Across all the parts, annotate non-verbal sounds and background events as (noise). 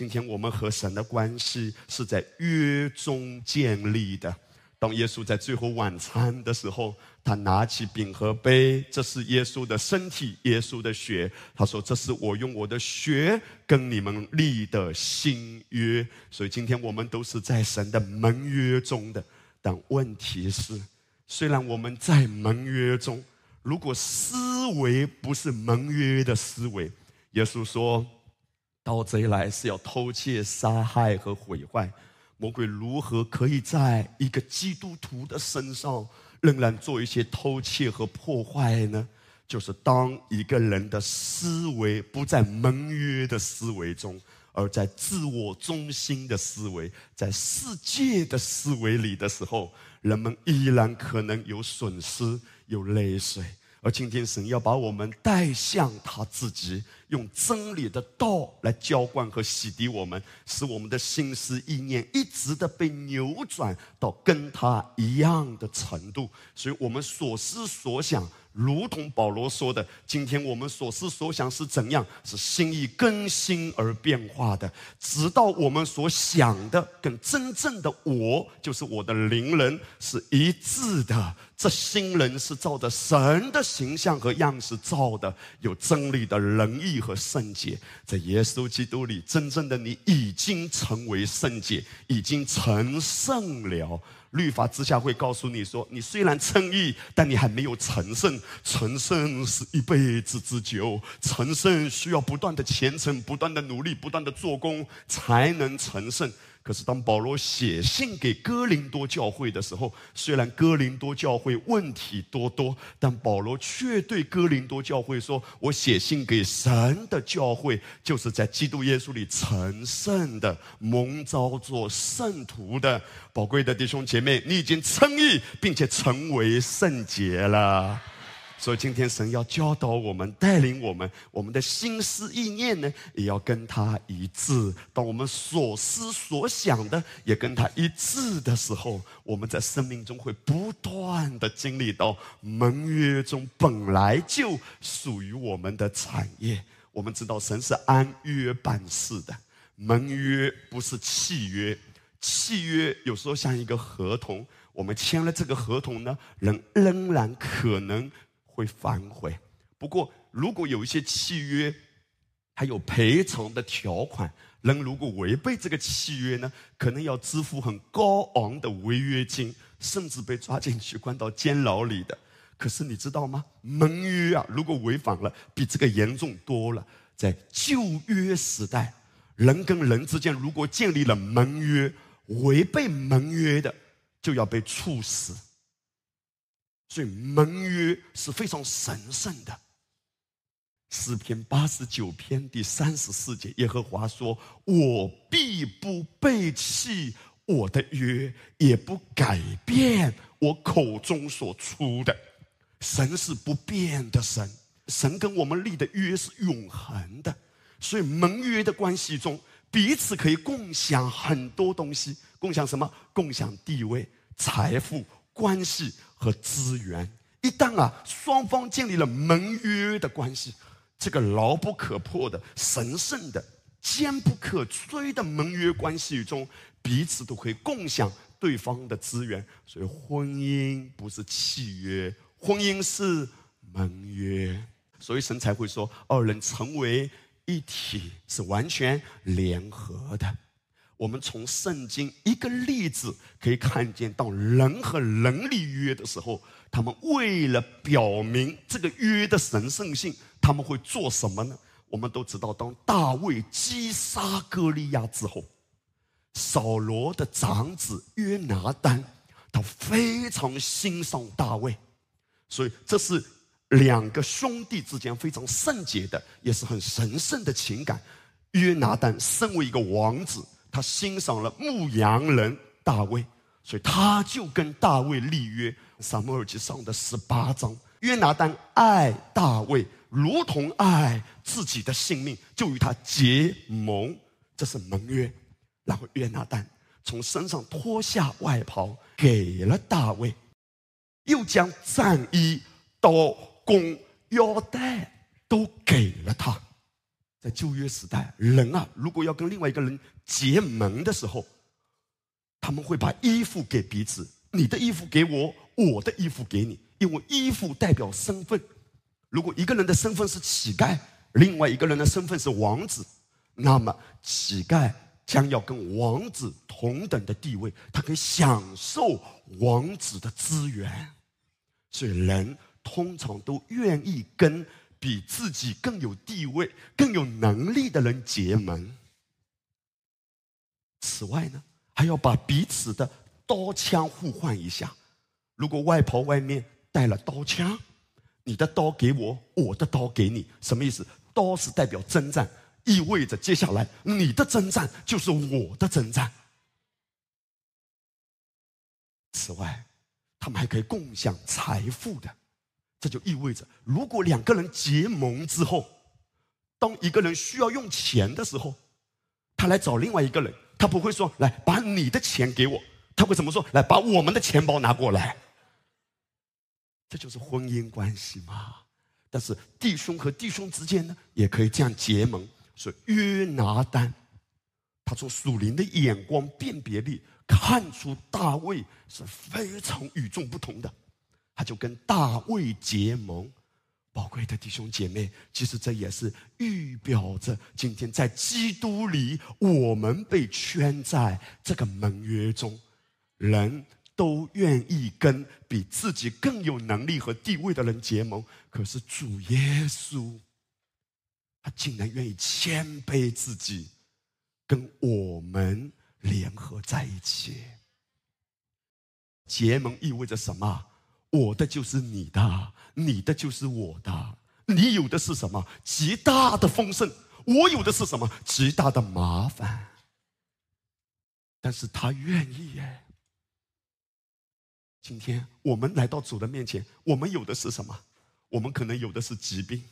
今天我们和神的关系是在约中建立的。当耶稣在最后晚餐的时候，他拿起饼和杯，这是耶稣的身体，耶稣的血。他说：“这是我用我的血跟你们立的新约。”所以今天我们都是在神的盟约中的。但问题是，虽然我们在盟约中，如果思维不是盟约的思维，耶稣说：“盗贼来是要偷窃、杀害和毁坏。”魔鬼如何可以在一个基督徒的身上仍然做一些偷窃和破坏呢？就是当一个人的思维不在盟约的思维中，而在自我中心的思维，在世界的思维里的时候，人们依然可能有损失、有泪水。而今天神要把我们带向他自己，用真理的道来浇灌和洗涤我们，使我们的心思意念一直的被扭转到跟他一样的程度。所以我们所思所想。如同保罗说的，今天我们所思所想是怎样？是心意更新而变化的，直到我们所想的跟真正的我，就是我的灵人是一致的。这新人是照着神的形象和样式造的，有真理的仁义和圣洁，在耶稣基督里，真正的你已经成为圣洁，已经成圣了。律法之下会告诉你说，你虽然称义，但你还没有成圣。成圣是一辈子之久，成圣需要不断的虔诚、不断的努力、不断的做工，才能成圣。可是，当保罗写信给哥林多教会的时候，虽然哥林多教会问题多多，但保罗却对哥林多教会说：“我写信给神的教会，就是在基督耶稣里成圣的、蒙召做圣徒的宝贵的弟兄姐妹，你已经称义，并且成为圣洁了。”所以今天神要教导我们，带领我们，我们的心思意念呢，也要跟他一致。当我们所思所想的也跟他一致的时候，我们在生命中会不断的经历到盟约中本来就属于我们的产业。我们知道神是按约办事的，盟约不是契约，契约有时候像一个合同，我们签了这个合同呢，人仍然可能。会反悔。不过，如果有一些契约还有赔偿的条款，人如果违背这个契约呢，可能要支付很高昂的违约金，甚至被抓进去关到监牢里的。可是你知道吗？盟约啊，如果违反了，比这个严重多了。在旧约时代，人跟人之间如果建立了盟约，违背盟约的就要被处死。所以盟约是非常神圣的。诗篇八十九篇第三十四节，耶和华说：“我必不背弃我的约，也不改变我口中所出的。”神是不变的神，神跟我们立的约是永恒的。所以盟约的关系中，彼此可以共享很多东西，共享什么？共享地位、财富。关系和资源，一旦啊双方建立了盟约的关系，这个牢不可破的、神圣的、坚不可摧的盟约关系中，彼此都可以共享对方的资源。所以，婚姻不是契约，婚姻是盟约。所以，神才会说，二人成为一体，是完全联合的。我们从圣经一个例子可以看见，当人和人立约的时候，他们为了表明这个约的神圣性，他们会做什么呢？我们都知道，当大卫击杀歌利亚之后，扫罗的长子约拿丹，他非常欣赏大卫，所以这是两个兄弟之间非常圣洁的，也是很神圣的情感。约拿丹身为一个王子。他欣赏了牧羊人大卫，所以他就跟大卫立约。撒母耳记上的十八章，约拿丹爱大卫如同爱自己的性命，就与他结盟，这是盟约。然后约拿丹从身上脱下外袍给了大卫，又将战衣、刀、弓、腰带都给了他。在旧约时代，人啊，如果要跟另外一个人结盟的时候，他们会把衣服给彼此，你的衣服给我，我的衣服给你，因为衣服代表身份。如果一个人的身份是乞丐，另外一个人的身份是王子，那么乞丐将要跟王子同等的地位，他可以享受王子的资源。所以人通常都愿意跟。比自己更有地位、更有能力的人结盟。此外呢，还要把彼此的刀枪互换一下。如果外袍外面带了刀枪，你的刀给我，我的刀给你，什么意思？刀是代表征战，意味着接下来你的征战就是我的征战。此外，他们还可以共享财富的。这就意味着，如果两个人结盟之后，当一个人需要用钱的时候，他来找另外一个人，他不会说：“来把你的钱给我。”他会怎么说？“来把我们的钱包拿过来。”这就是婚姻关系嘛。但是弟兄和弟兄之间呢，也可以这样结盟。说约拿丹，他从属灵的眼光辨别力看出大卫是非常与众不同的。他就跟大卫结盟，宝贵的弟兄姐妹，其实这也是预表着今天在基督里，我们被圈在这个盟约中，人都愿意跟比自己更有能力和地位的人结盟。可是主耶稣，他竟然愿意谦卑自己，跟我们联合在一起。结盟意味着什么？我的就是你的，你的就是我的。你有的是什么？极大的丰盛。我有的是什么？极大的麻烦。但是他愿意耶。今天我们来到主的面前，我们有的是什么？我们可能有的是疾病，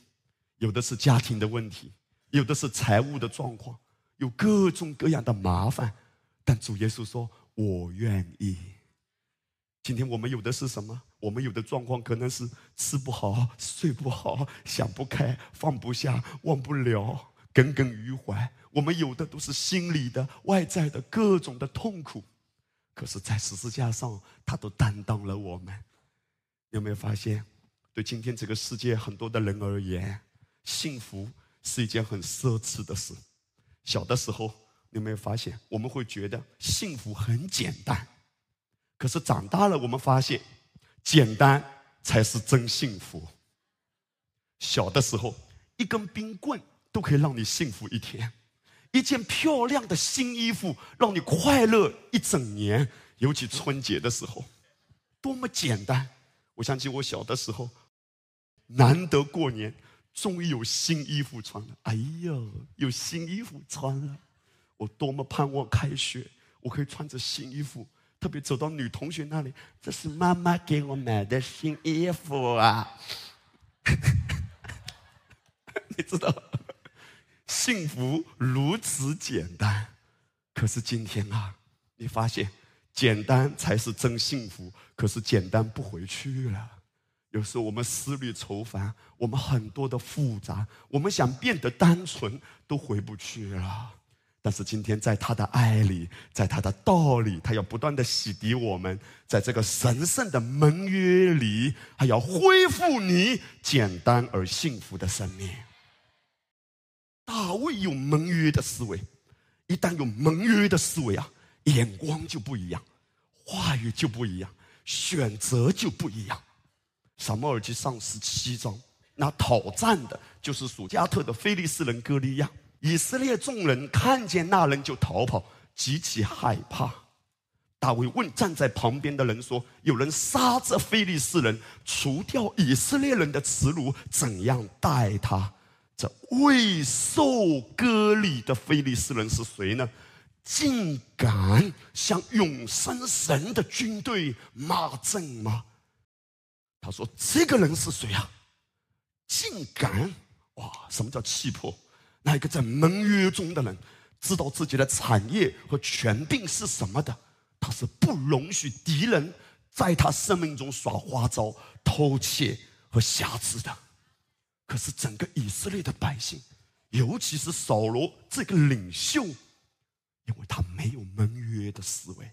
有的是家庭的问题，有的是财务的状况，有各种各样的麻烦。但主耶稣说：“我愿意。”今天我们有的是什么？我们有的状况可能是吃不好、睡不好、想不开、放不下、忘不了、耿耿于怀。我们有的都是心理的、外在的各种的痛苦。可是，在十字架上，他都担当了我们。有没有发现，对今天这个世界很多的人而言，幸福是一件很奢侈的事。小的时候，有没有发现，我们会觉得幸福很简单。可是长大了，我们发现，简单才是真幸福。小的时候，一根冰棍都可以让你幸福一天，一件漂亮的新衣服让你快乐一整年。尤其春节的时候，多么简单！我想起我小的时候，难得过年，终于有新衣服穿了。哎呦，有新衣服穿了，我多么盼望开学，我可以穿着新衣服。特别走到女同学那里，这是妈妈给我买的新衣服啊！(laughs) 你知道，幸福如此简单，可是今天啊，你发现简单才是真幸福，可是简单不回去了。有时候我们思虑愁烦，我们很多的复杂，我们想变得单纯，都回不去了。但是今天，在他的爱里，在他的道里，他要不断的洗涤我们，在这个神圣的盟约里，还要恢复你简单而幸福的生命。大卫有盟约的思维，一旦有盟约的思维啊，眼光就不一样，话语就不一样，选择就不一样。撒母耳记上十七章，那讨战的就是属加特的菲利斯人歌利亚。以色列众人看见那人就逃跑，极其害怕。大卫问站在旁边的人说：“有人杀这非利士人，除掉以色列人的耻辱，怎样待他？这未受割礼的非利士人是谁呢？竟敢向永生神的军队骂阵吗？”他说：“这个人是谁啊？竟敢！哇，什么叫气魄？”那一个在盟约中的人，知道自己的产业和权柄是什么的，他是不容许敌人在他生命中耍花招、偷窃和瑕疵的。可是整个以色列的百姓尤其是扫罗这个领袖，因为他没有盟约的思维。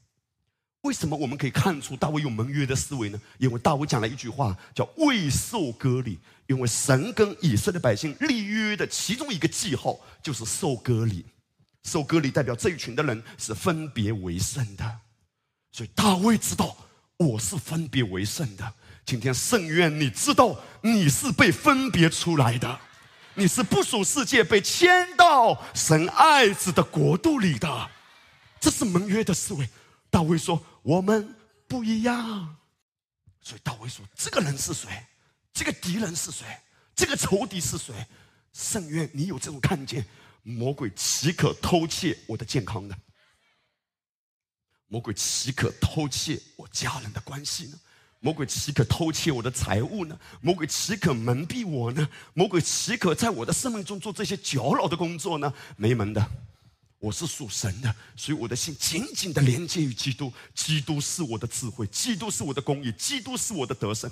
为什么我们可以看出大卫有盟约的思维呢？因为大卫讲了一句话，叫“未受割礼”。因为神跟以色列百姓立约的其中一个记号就是受割礼，受割礼代表这一群的人是分别为圣的。所以大卫知道我是分别为圣的。今天圣愿你知道你是被分别出来的，你是不属世界，被迁到神爱子的国度里的。这是盟约的思维。大卫说。我们不一样，所以大卫说：“这个人是谁？这个敌人是谁？这个仇敌是谁？”圣愿你有这种看见，魔鬼岂可偷窃我的健康呢？魔鬼岂可偷窃我家人的关系呢？魔鬼岂可偷窃我的财物呢？魔鬼岂可蒙蔽我呢？魔鬼岂可在我的生命中做这些搅扰的工作呢？没门的。我是属神的，所以我的心紧紧的连接于基督。基督是我的智慧，基督是我的公义，基督是我的得胜。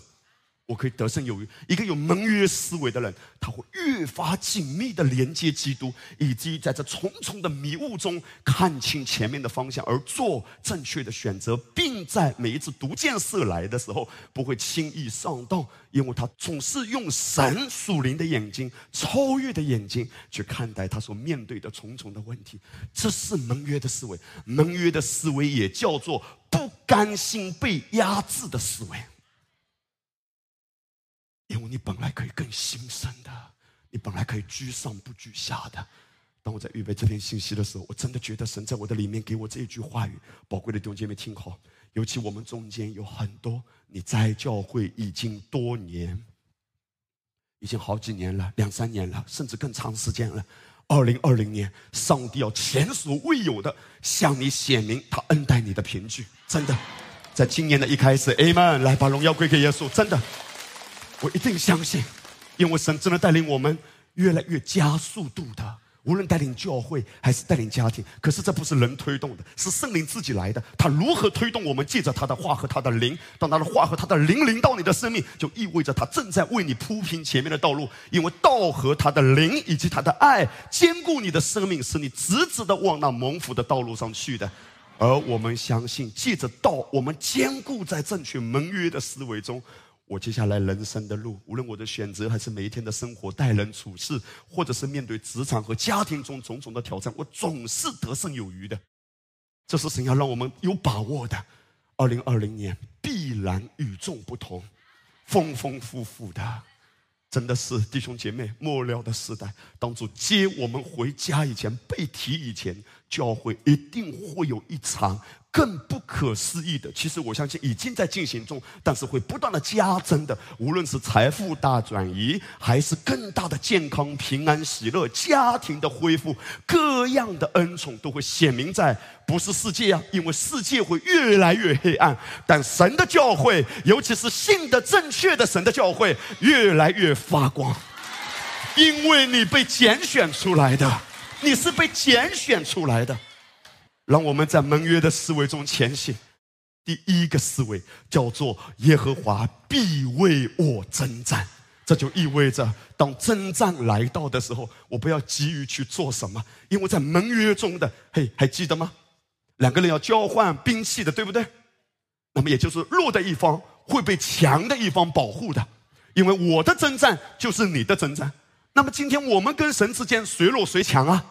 我可以得胜有余。一个有盟约思维的人，他会越发紧密的连接基督，以及在这重重的迷雾中看清前面的方向，而做正确的选择，并在每一次毒箭射来的时候，不会轻易上当，因为他总是用神属灵的眼睛、超越的眼睛去看待他所面对的重重的问题。这是盟约的思维。盟约的思维也叫做不甘心被压制的思维。因为你本来可以更兴盛的，你本来可以居上不居下的。当我在预备这篇信息的时候，我真的觉得神在我的里面给我这一句话语，宝贵的弟兄姐妹听好。尤其我们中间有很多你在教会已经多年，已经好几年了，两三年了，甚至更长时间了。二零二零年，上帝要前所未有的向你显明他恩待你的凭据。真的，在今年的一开始，Amen，来把荣耀归给耶稣。真的。我一定相信，因为神真的带领我们越来越加速度的，无论带领教会还是带领家庭。可是这不是人推动的，是圣灵自己来的。他如何推动我们？借着他的话和他的灵，当他的话和他的灵临到你的生命，就意味着他正在为你铺平前面的道路。因为道和他的灵以及他的爱兼顾你的生命，使你直直的往那蒙福的道路上去的。而我们相信，借着道，我们兼顾在正确盟约的思维中。我接下来人生的路，无论我的选择还是每一天的生活、待人处事，或者是面对职场和家庭中种种的挑战，我总是得胜有余的。这是神要让我们有把握的。二零二零年必然与众不同，丰丰富富的，真的是弟兄姐妹末了的时代。当主接我们回家以前，被提以前，教会一定会有一场。更不可思议的，其实我相信已经在进行中，但是会不断的加增的。无论是财富大转移，还是更大的健康、平安、喜乐、家庭的恢复，各样的恩宠都会显明在不是世界啊，因为世界会越来越黑暗，但神的教会，尤其是信的正确的神的教会，越来越发光，因为你被拣选出来的，你是被拣选出来的。让我们在盟约的思维中前行。第一个思维叫做耶和华必为我征战，这就意味着当征战来到的时候，我不要急于去做什么，因为在盟约中的，嘿，还记得吗？两个人要交换兵器的，对不对？那么也就是弱的一方会被强的一方保护的，因为我的征战就是你的征战。那么今天我们跟神之间谁弱谁强啊？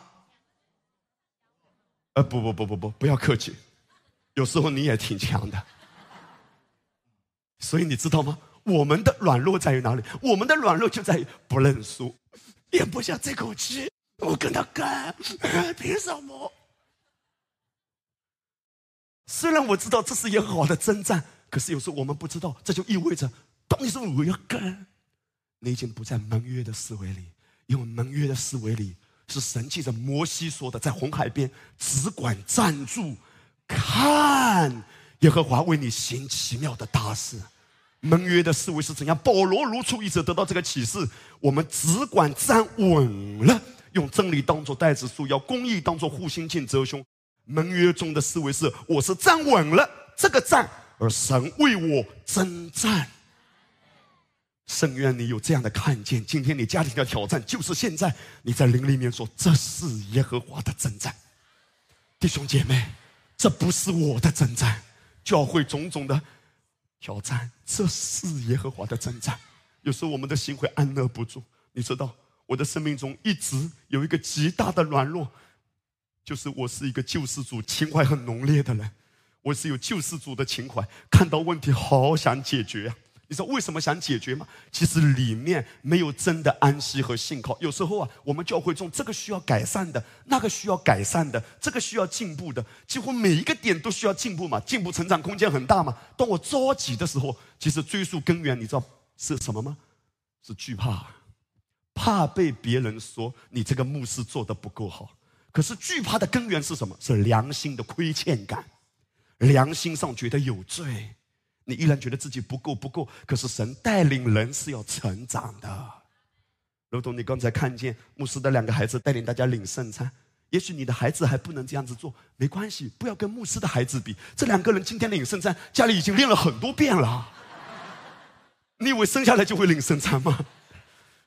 呃，不不不不不，不要客气，有时候你也挺强的，所以你知道吗？我们的软弱在于哪里？我们的软弱就在于不认输，咽不下这口气。我跟他干，凭什么？虽然我知道这是一个好的征战，可是有时候我们不知道，这就意味着，当你说我要干，你已经不在盟约的思维里，因为盟约的思维里。是神记着摩西说的，在红海边只管站住，看耶和华为你行奇妙的大事。盟约的思维是怎样？保罗如出一辙得到这个启示。我们只管站稳了，用真理当做带子束腰，公义当做护心镜遮胸。盟约中的思维是：我是站稳了这个站，而神为我征战。圣愿你有这样的看见。今天你家庭的挑战就是现在你在灵里面说：“这是耶和华的征战。”弟兄姐妹，这不是我的征战，教会种种的挑战，这是耶和华的征战。有时候我们的心会安乐不住。你知道，我的生命中一直有一个极大的软弱，就是我是一个救世主情怀很浓烈的人，我是有救世主的情怀，看到问题好想解决啊。你说为什么想解决吗？其实里面没有真的安息和信靠。有时候啊，我们教会中这个需要改善的，那个需要改善的，这个需要进步的，几乎每一个点都需要进步嘛。进步成长空间很大嘛。当我着急的时候，其实追溯根源，你知道是什么吗？是惧怕，怕被别人说你这个牧师做的不够好。可是惧怕的根源是什么？是良心的亏欠感，良心上觉得有罪。你依然觉得自己不够不够，可是神带领人是要成长的。如同你刚才看见牧师的两个孩子带领大家领圣餐，也许你的孩子还不能这样子做，没关系，不要跟牧师的孩子比。这两个人今天领圣餐，家里已经练了很多遍了。你以为生下来就会领圣餐吗？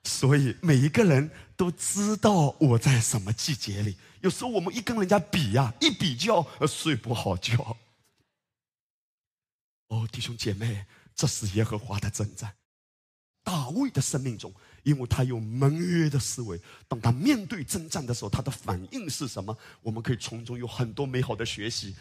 所以每一个人都知道我在什么季节里。有时候我们一跟人家比呀，一比较睡不好觉。哦，弟兄姐妹，这是耶和华的征战。大卫的生命中，因为他有盟约的思维，当他面对征战的时候，他的反应是什么？我们可以从中有很多美好的学习。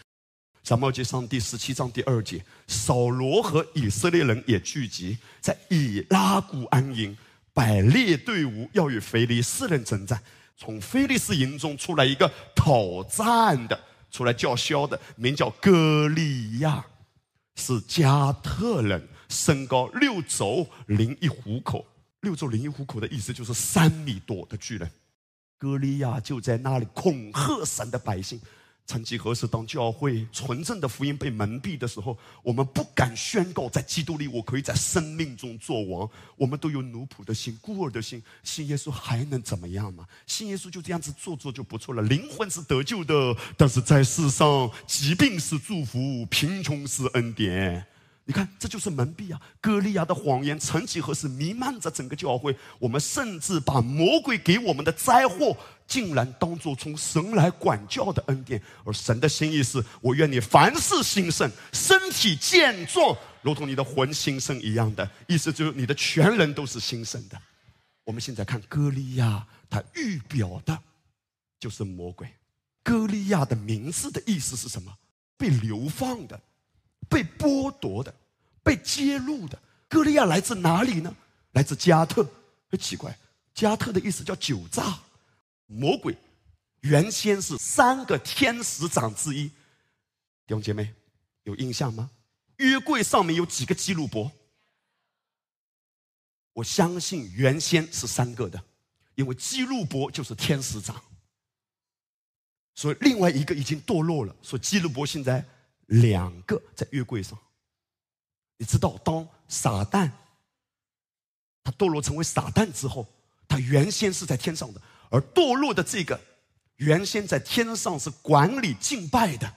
撒母耳记上第十七章第二节，扫罗和以色列人也聚集在以拉谷安营，百列队伍要与腓力斯人征战。从菲利斯营中出来一个讨战的，出来叫嚣的，名叫歌利亚。是加特人，身高六肘零一虎口。六肘零一虎口的意思就是三米多的巨人。歌利亚就在那里恐吓神的百姓。曾几何时，当教会纯正的福音被蒙蔽的时候，我们不敢宣告在基督里我可以在生命中做王。我们都有奴仆的心、孤儿的心。信耶稣还能怎么样呢？信耶稣就这样子做做就不错了。灵魂是得救的，但是在世上，疾病是祝福，贫穷是恩典。你看，这就是蒙蔽啊！歌利亚的谎言，曾几何时弥漫着整个教会。我们甚至把魔鬼给我们的灾祸，竟然当作从神来管教的恩典。而神的心意是：我愿你凡事兴盛，身体健壮，如同你的魂兴盛一样的。意思就是你的全人都是兴盛的。我们现在看歌利亚，他预表的，就是魔鬼。歌利亚的名字的意思是什么？被流放的。被剥夺的，被揭露的，歌利亚来自哪里呢？来自加特，很奇怪，加特的意思叫酒榨，魔鬼，原先是三个天使长之一，弟兄姐妹有印象吗？约柜上面有几个基路伯？我相信原先是三个的，因为基路伯就是天使长，所以另外一个已经堕落了，所以基路伯现在。两个在月柜上，你知道，当撒旦他堕落成为撒旦之后，他原先是在天上的，而堕落的这个原先在天上是管理敬拜的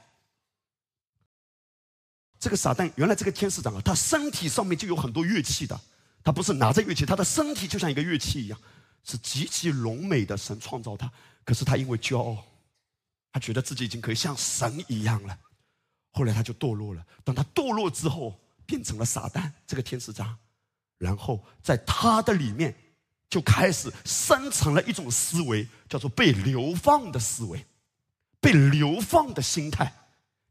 这个撒旦，原来这个天使长啊，他身体上面就有很多乐器的，他不是拿着乐器，他的身体就像一个乐器一样，是极其荣美的。神创造他，可是他因为骄傲，他觉得自己已经可以像神一样了。后来他就堕落了。当他堕落之后，变成了撒旦这个天使长，然后在他的里面就开始生成了一种思维，叫做被流放的思维，被流放的心态。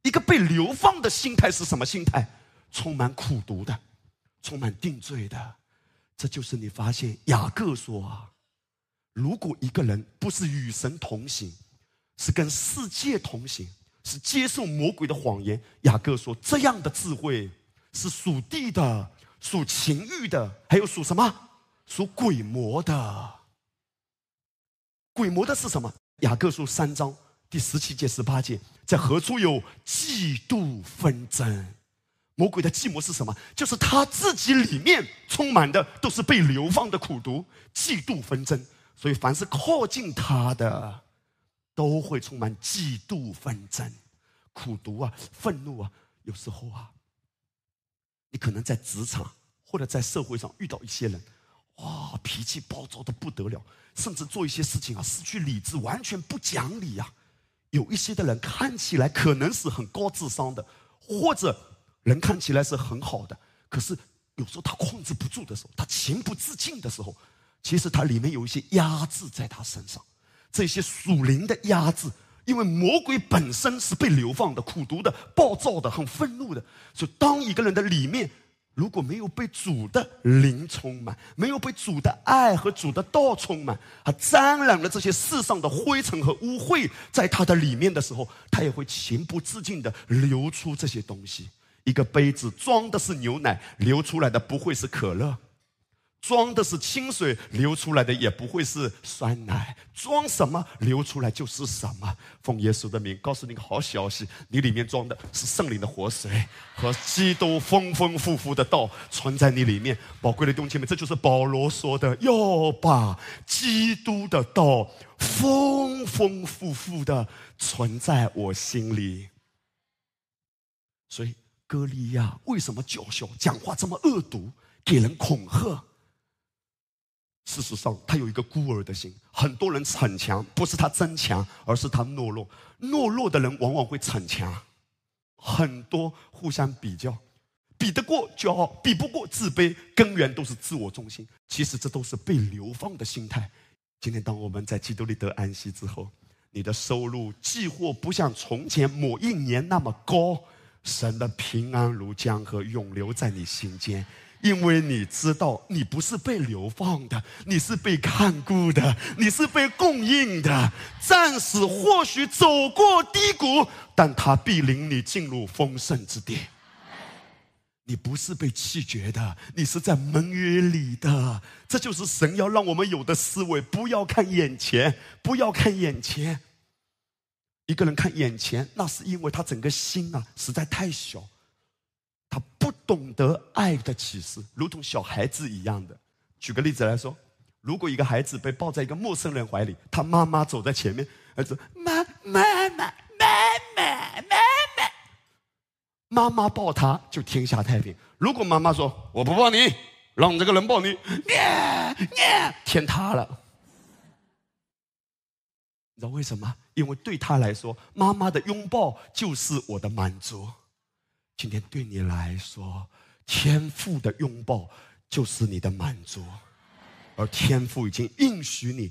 一个被流放的心态是什么心态？充满苦毒的，充满定罪的。这就是你发现雅各说啊，如果一个人不是与神同行，是跟世界同行。是接受魔鬼的谎言。雅各说：“这样的智慧是属地的，属情欲的，还有属什么？属鬼魔的。鬼魔的是什么？”雅各书三章第十七节、十八节，在何处有嫉妒纷争？魔鬼的计谋是什么？就是他自己里面充满的都是被流放的苦毒、嫉妒纷争。所以，凡是靠近他的。都会充满嫉妒、纷争、苦毒啊、愤怒啊。有时候啊，你可能在职场或者在社会上遇到一些人，哇，脾气暴躁的不得了，甚至做一些事情啊失去理智，完全不讲理呀。有一些的人看起来可能是很高智商的，或者人看起来是很好的，可是有时候他控制不住的时候，他情不自禁的时候，其实他里面有一些压制在他身上，这些属灵的压制。因为魔鬼本身是被流放的、苦毒的、暴躁的、很愤怒的，所以当一个人的里面如果没有被主的灵充满，没有被主的爱和主的道充满，他沾染了这些世上的灰尘和污秽，在他的里面的时候，他也会情不自禁的流出这些东西。一个杯子装的是牛奶，流出来的不会是可乐。装的是清水，流出来的也不会是酸奶。装什么，流出来就是什么。奉耶稣的名，告诉你个好消息：你里面装的是圣灵的活水和基督丰丰富富的道存在你里面。宝贵的弟兄姐妹，这就是保罗说的：要把基督的道丰丰富富的存在我心里。所以，歌利亚为什么叫嚣、讲话这么恶毒，给人恐吓？事实上，他有一个孤儿的心。很多人逞强，不是他真强，而是他懦弱。懦弱的人往往会逞强。很多互相比较，比得过骄傲，比不过自卑，根源都是自我中心。其实这都是被流放的心态。今天，当我们在基督里得安息之后，你的收入既或不像从前某一年那么高，神的平安如江河永留在你心间。因为你知道，你不是被流放的，你是被看顾的，你是被供应的。暂时或许走过低谷，但他必领你进入丰盛之地。你不是被弃绝的，你是在盟约里的。这就是神要让我们有的思维，不要看眼前，不要看眼前。一个人看眼前，那是因为他整个心啊，实在太小。他不懂得爱的启示，如同小孩子一样的。举个例子来说，如果一个孩子被抱在一个陌生人怀里，他妈妈走在前面，儿子妈妈妈妈妈妈妈，妈妈抱他就天下太平。如果妈妈说我不抱你，让这个人抱你，天塌了。你知道为什么？因为对他来说，妈妈的拥抱就是我的满足。今天对你来说，天赋的拥抱就是你的满足，而天赋已经应许你，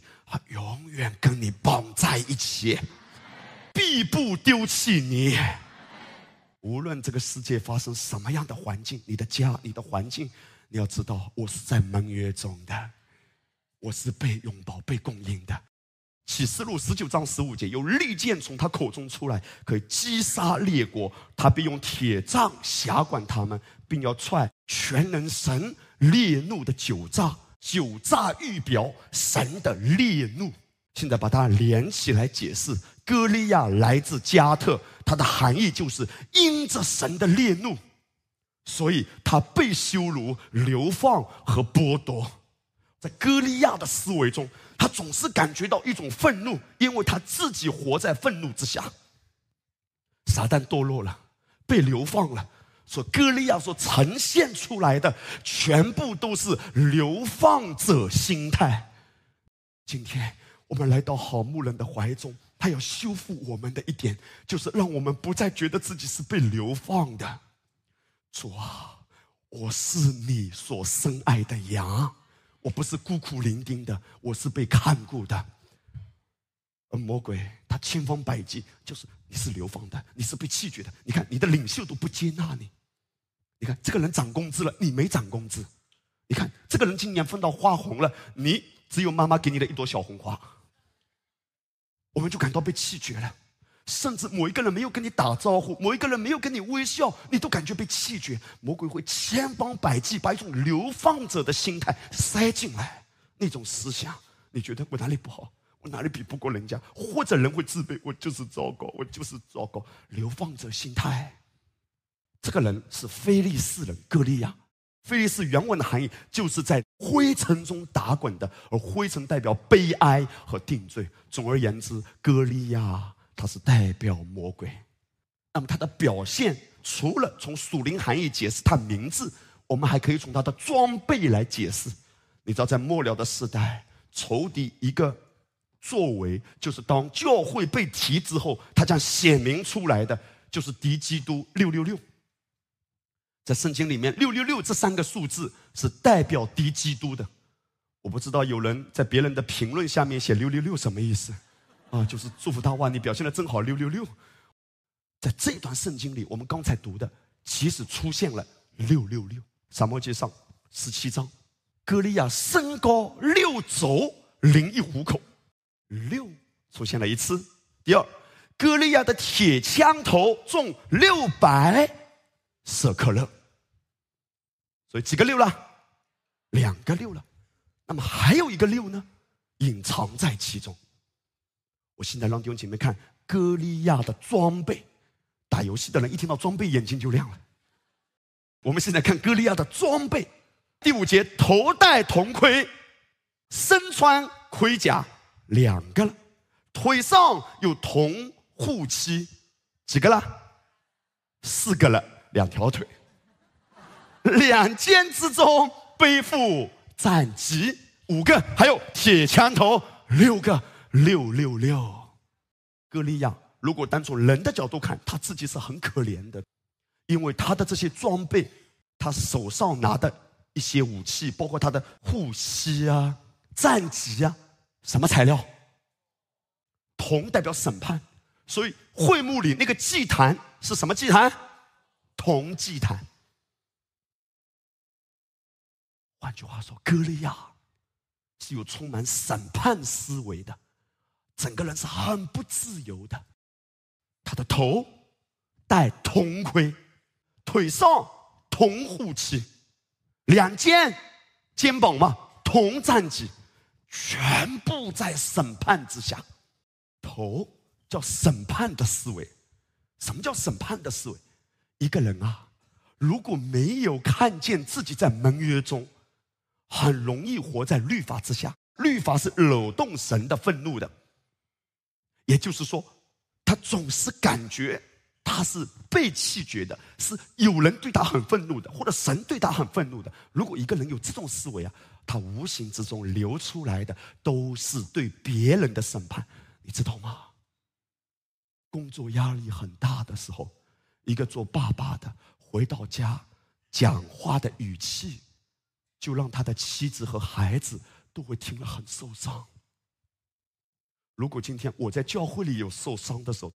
永远跟你绑在一起，必不丢弃你。无论这个世界发生什么样的环境，你的家、你的环境，你要知道，我是在盟约中的，我是被拥抱、被供应的。启示录十九章十五节，有利剑从他口中出来，可以击杀列国。他必用铁杖辖管他们，并要踹全能神烈怒的酒炸。酒炸预表神的烈怒。现在把它连起来解释：歌利亚来自加特，它的含义就是因着神的烈怒，所以他被羞辱、流放和剥夺。在歌利亚的思维中。他总是感觉到一种愤怒，因为他自己活在愤怒之下。撒旦堕落了，被流放了。说歌利亚所呈现出来的，全部都是流放者心态。今天我们来到好牧人的怀中，他要修复我们的一点，就是让我们不再觉得自己是被流放的。主啊，我是你所深爱的羊。我不是孤苦伶仃的，我是被看顾的。而魔鬼他千方百计，就是你是流放的，你是被弃绝的。你看你的领袖都不接纳你，你看这个人涨工资了，你没涨工资。你看这个人今年分到花红了，你只有妈妈给你的一朵小红花。我们就感到被弃绝了。甚至某一个人没有跟你打招呼，某一个人没有跟你微笑，你都感觉被弃绝。魔鬼会千方百计把一种流放者的心态塞进来，那种思想，你觉得我哪里不好？我哪里比不过人家？或者人会自卑，我就是糟糕，我就是糟糕。流放者心态，这个人是非利士人歌利亚。非利士原文的含义就是在灰尘中打滚的，而灰尘代表悲哀和定罪。总而言之，歌利亚。它是代表魔鬼，那么它的表现除了从属灵含义解释它名字，我们还可以从他的装备来解释。你知道，在末了的时代，仇敌一个作为，就是当教会被提之后，他将显明出来的，就是敌基督六六六。在圣经里面，六六六这三个数字是代表敌基督的。我不知道有人在别人的评论下面写六六六什么意思？啊，就是祝福他哇，你表现的真好，六六六。在这段圣经里，我们刚才读的，其实出现了六六六。撒摩记上十七章，歌利亚身高六肘，零一虎口，六出现了一次。第二，歌利亚的铁枪头重六百舍克勒，所以几个六了？两个六了。那么还有一个六呢，隐藏在其中。我现在让弟兄姐妹看歌利亚的装备，打游戏的人一听到装备眼睛就亮了。我们现在看歌利亚的装备，第五节头戴铜盔，身穿盔甲，两个了，腿上有铜护膝，几个了？四个了，两条腿，两肩之中背负。战旗五个，还有铁枪头六个，六六六。歌利亚如果单从人的角度看，他自己是很可怜的，因为他的这些装备，他手上拿的一些武器，包括他的护膝啊、战戟啊，什么材料？铜代表审判，所以会幕里那个祭坛是什么祭坛？铜祭坛。换句话说，歌利亚是有充满审判思维的，整个人是很不自由的。他的头戴铜盔，腿上铜护膝，两肩肩膀嘛铜战戟，全部在审判之下。头叫审判的思维，什么叫审判的思维？一个人啊，如果没有看见自己在盟约中。很容易活在律法之下，律法是惹动神的愤怒的。也就是说，他总是感觉他是被弃绝的，是有人对他很愤怒的，或者神对他很愤怒的。如果一个人有这种思维啊，他无形之中流出来的都是对别人的审判，你知道吗？工作压力很大的时候，一个做爸爸的回到家，讲话的语气。就让他的妻子和孩子都会听了很受伤。如果今天我在教会里有受伤的时候，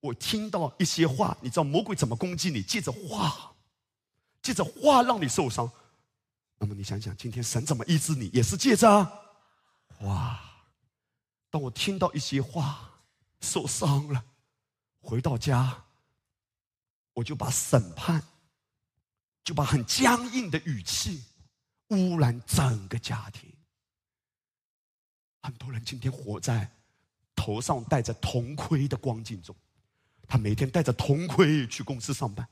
我听到一些话，你知道魔鬼怎么攻击你？借着话，借着话让你受伤。那么你想想，今天神怎么医治你？也是借着话。当我听到一些话，受伤了，回到家，我就把审判，就把很僵硬的语气。污染整个家庭。很多人今天活在头上戴着铜盔的光景中，他每天戴着铜盔去公司上班，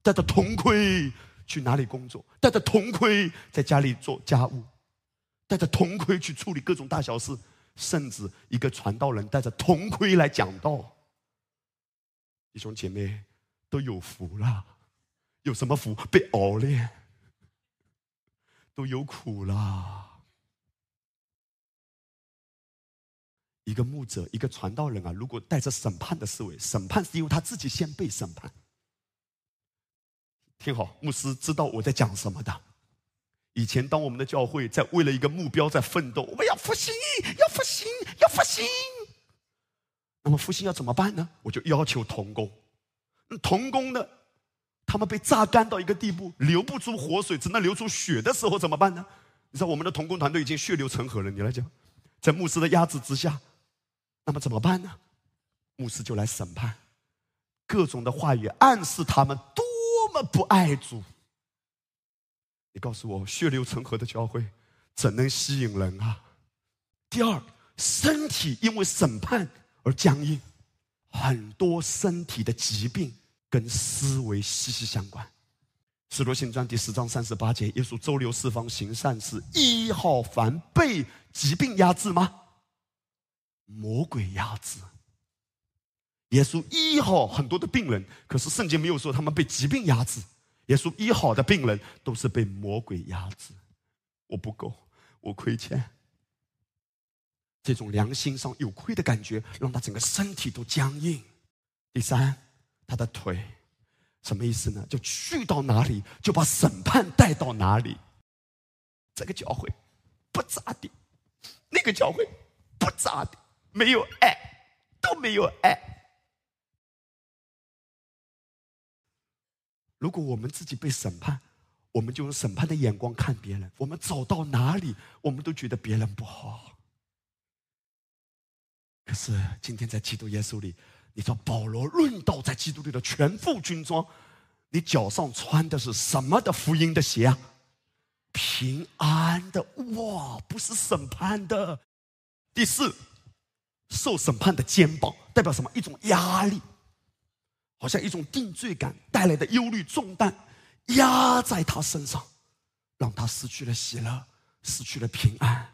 戴着铜盔去哪里工作，戴着铜盔在家里做家务，戴着铜盔去处理各种大小事，甚至一个传道人戴着铜盔来讲道。弟兄姐妹都有福了，有什么福？被熬炼。都有苦啦。一个牧者，一个传道人啊，如果带着审判的思维，审判是因为他自己先被审判。听好，牧师知道我在讲什么的。以前，当我们的教会在为了一个目标在奋斗，我们要复兴，要复兴，要复兴。那么复兴要怎么办呢？我就要求童工，那童工呢？他们被榨干到一个地步，流不出活水，只能流出血的时候怎么办呢？你知道我们的童工团队已经血流成河了。你来讲，在牧师的压制之下，那么怎么办呢？牧师就来审判，各种的话语暗示他们多么不爱主。你告诉我，血流成河的教会怎能吸引人啊？第二，身体因为审判而僵硬，很多身体的疾病。跟思维息息相关，《使徒行传》第十章三十八节，耶稣周流四方行善事，医好凡被疾病压制吗？魔鬼压制。耶稣医好很多的病人，可是圣经没有说他们被疾病压制。耶稣医好的病人都是被魔鬼压制。我不够，我亏欠。这种良心上有亏的感觉，让他整个身体都僵硬。第三，他的腿，什么意思呢？就去到哪里，就把审判带到哪里。这个教会不咋地，那个教会不咋地，没有爱，都没有爱。如果我们自己被审判，我们就用审判的眼光看别人。我们走到哪里，我们都觉得别人不好。可是今天在基督耶稣里，你说保罗论到在基督里的全副军装，你脚上穿的是什么的福音的鞋啊？平安的哇，不是审判的。第四，受审判的肩膀代表什么？一种压力，好像一种定罪感带来的忧虑重担压在他身上，让他失去了喜乐，失去了平安。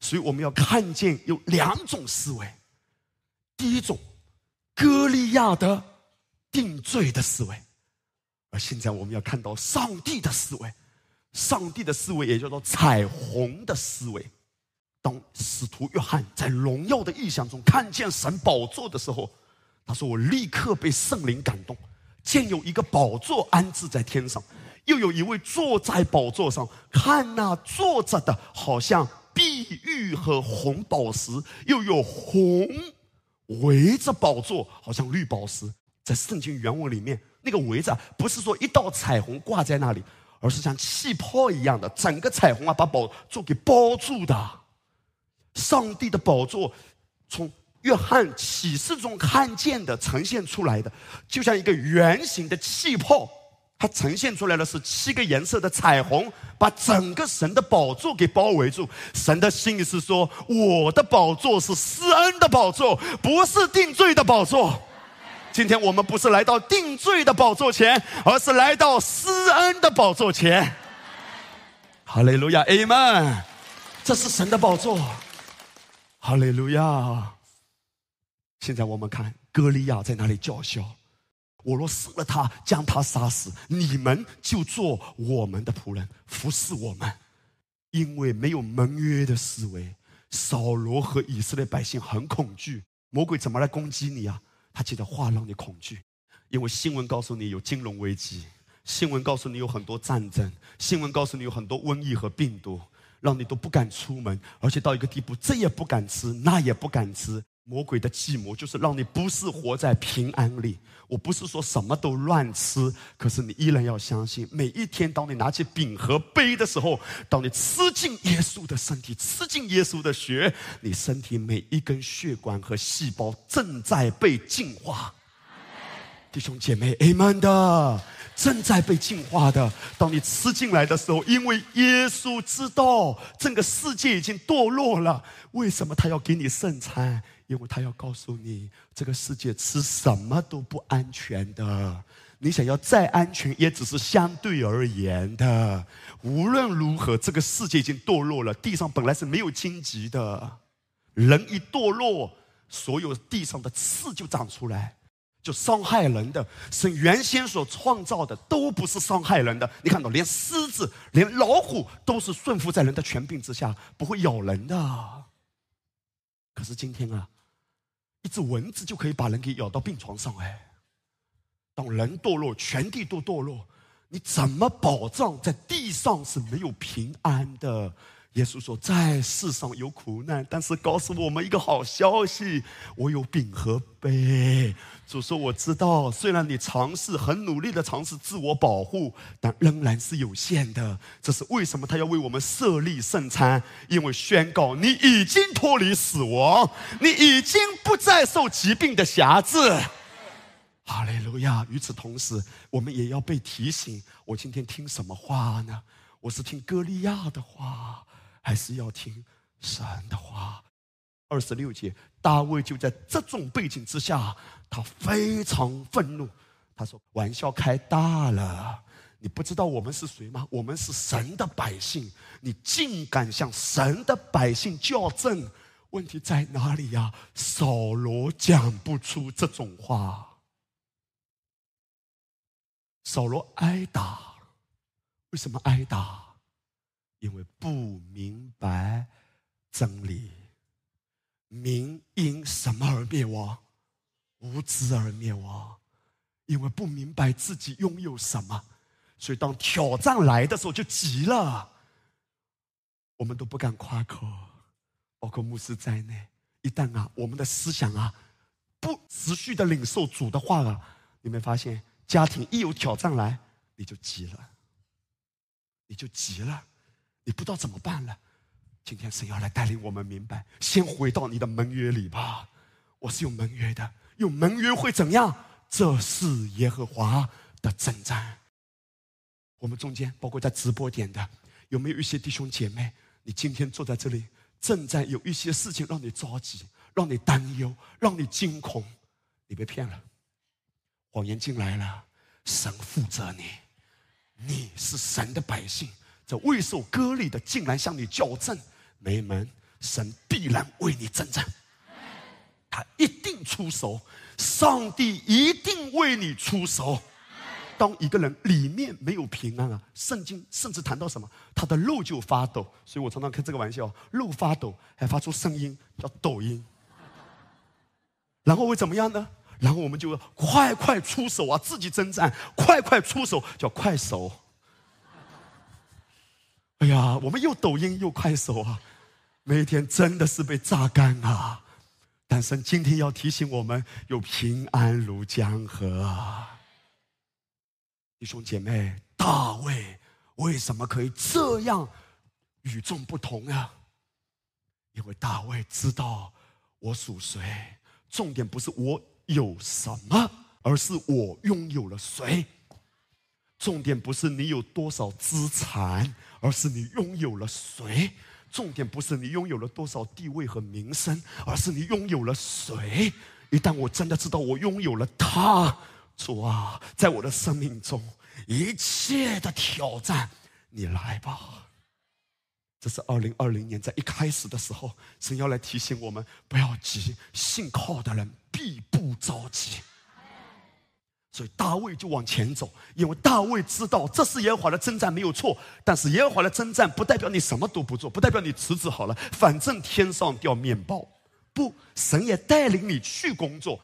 所以我们要看见有两种思维，第一种，歌利亚的定罪的思维，而现在我们要看到上帝的思维，上帝的思维也叫做彩虹的思维。当使徒约翰在荣耀的意象中看见神宝座的时候，他说：“我立刻被圣灵感动，见有一个宝座安置在天上，又有一位坐在宝座上，看那坐着的，好像。”碧玉和红宝石，又有红围着宝座，好像绿宝石。在圣经原文里面，那个围着不是说一道彩虹挂在那里，而是像气泡一样的，整个彩虹啊把宝座给包住的。上帝的宝座，从约翰启示中看见的呈现出来的，就像一个圆形的气泡。它呈现出来的是七个颜色的彩虹，把整个神的宝座给包围住。神的心意是说：我的宝座是施恩的宝座，不是定罪的宝座。今天我们不是来到定罪的宝座前，而是来到施恩的宝座前。哈利路亚，Amen。这是神的宝座。哈利路亚。现在我们看歌利亚在哪里叫嚣？我若杀了他，将他杀死，你们就做我们的仆人，服侍我们。因为没有盟约的思维，扫罗和以色列百姓很恐惧。魔鬼怎么来攻击你啊？他记得话让你恐惧，因为新闻告诉你有金融危机，新闻告诉你有很多战争，新闻告诉你有很多瘟疫和病毒，让你都不敢出门，而且到一个地步，这也不敢吃，那也不敢吃。魔鬼的计谋就是让你不是活在平安里。我不是说什么都乱吃，可是你依然要相信，每一天当你拿起饼和杯的时候，当你吃进耶稣的身体，吃进耶稣的血，你身体每一根血管和细胞正在被净化。弟兄姐妹，Amen 的，正在被净化的。当你吃进来的时候，因为耶稣知道整个世界已经堕落了，为什么他要给你圣餐？因为他要告诉你，这个世界吃什么都不安全的。你想要再安全，也只是相对而言的。无论如何，这个世界已经堕落了。地上本来是没有荆棘的，人一堕落，所有地上的刺就长出来，就伤害人的。神原先所创造的都不是伤害人的。你看到，连狮子、连老虎都是顺服在人的权柄之下，不会咬人的。可是今天啊。一只蚊子就可以把人给咬到病床上哎！当人堕落，全地都堕落，你怎么保障在地上是没有平安的？耶稣说：“在世上有苦难，但是告诉我们一个好消息：我有饼和杯。”主说：“我知道，虽然你尝试很努力的尝试自我保护，但仍然是有限的。这是为什么？他要为我们设立圣餐，因为宣告你已经脱离死亡，你已经不再受疾病的辖制。”哈利路亚！与此同时，我们也要被提醒：我今天听什么话呢？我是听歌利亚的话。还是要听神的话。二十六节，大卫就在这种背景之下，他非常愤怒。他说：“玩笑开大了，你不知道我们是谁吗？我们是神的百姓，你竟敢向神的百姓较正？问题在哪里呀？”扫罗讲不出这种话。扫罗挨打，为什么挨打？因为不明白真理。民因什么而灭亡？无知而灭亡，因为不明白自己拥有什么，所以当挑战来的时候就急了。我们都不敢夸口，包括牧师在内。一旦啊，我们的思想啊，不持续的领受主的话啊，你没发现，家庭一有挑战来，你就急了，你就急了，你不知道怎么办了。今天神要来带领我们明白，先回到你的盟约里吧。我是有盟约的，有盟约会怎样？这是耶和华的征战。我们中间，包括在直播点的，有没有一些弟兄姐妹？你今天坐在这里，正在有一些事情让你着急，让你担忧，让你惊恐。你被骗了，谎言进来了，神负责你，你是神的百姓，这未受割礼的竟然向你较正，没门！神必然为你征战，他一定出手，上帝一定为你出手。当一个人里面没有平安啊，圣经甚至谈到什么，他的肉就发抖。所以我常常开这个玩笑，肉发抖还发出声音叫抖音。然后会怎么样呢？然后我们就快快出手啊，自己征战，快快出手叫快手。哎呀，我们又抖音又快手啊，每天真的是被榨干啊。但是今天要提醒我们，有平安如江河。弟兄姐妹，大卫为什么可以这样与众不同啊？因为大卫知道我属谁。重点不是我有什么，而是我拥有了谁。重点不是你有多少资产，而是你拥有了谁。重点不是你拥有了多少地位和名声，而是你拥有了谁。一旦我真的知道我拥有了他。主啊，在我的生命中，一切的挑战，你来吧。这是二零二零年在一开始的时候，神要来提醒我们不要急，信靠的人必不着急。所以大卫就往前走，因为大卫知道这是耶和华的征战没有错，但是耶和华的征战不代表你什么都不做，不代表你辞职好了，反正天上掉面包，不，神也带领你去工作。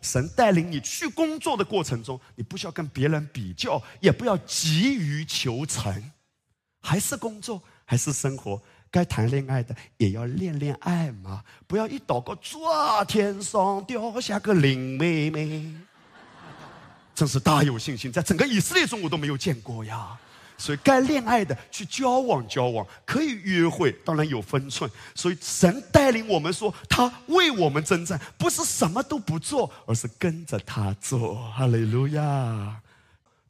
神带领你去工作的过程中，你不需要跟别人比较，也不要急于求成，还是工作，还是生活，该谈恋爱的也要恋恋爱嘛，不要一祷告，抓天上掉下个林妹妹，真是大有信心，在整个以色列中我都没有见过呀。所以，该恋爱的去交往交往，可以约会，当然有分寸。所以，神带领我们说，他为我们征战，不是什么都不做，而是跟着他做。哈利路亚！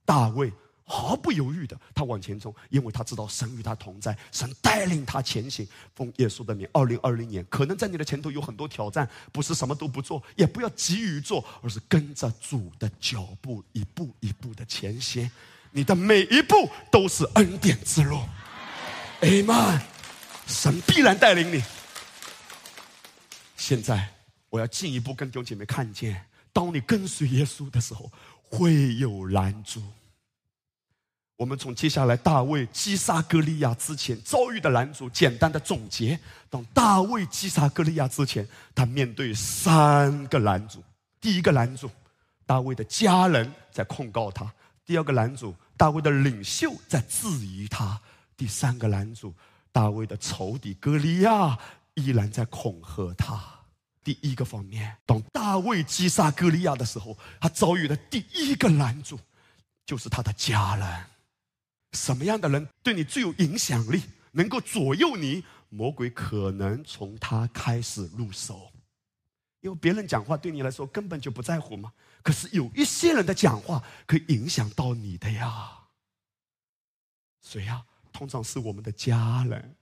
大卫毫不犹豫的，他往前冲，因为他知道神与他同在，神带领他前行。奉耶稣的名，二零二零年，可能在你的前头有很多挑战，不是什么都不做，也不要急于做，而是跟着主的脚步，一步一步的前行。你的每一步都是恩典之路，Amen。神必然带领你。现在我要进一步跟弟兄姐妹看见，当你跟随耶稣的时候，会有拦阻。我们从接下来大卫击杀歌利亚之前遭遇的拦阻，简单的总结：当大卫击杀歌利亚之前，他面对三个拦阻。第一个拦阻，大卫的家人在控告他；第二个拦阻。大卫的领袖在质疑他，第三个男主，大卫的仇敌歌利亚依然在恐吓他。第一个方面，当大卫击杀歌利亚的时候，他遭遇的第一个男主就是他的家人。什么样的人对你最有影响力，能够左右你？魔鬼可能从他开始入手，因为别人讲话对你来说根本就不在乎嘛。可是有一些人的讲话可以影响到你的呀，谁呀？通常是我们的家人。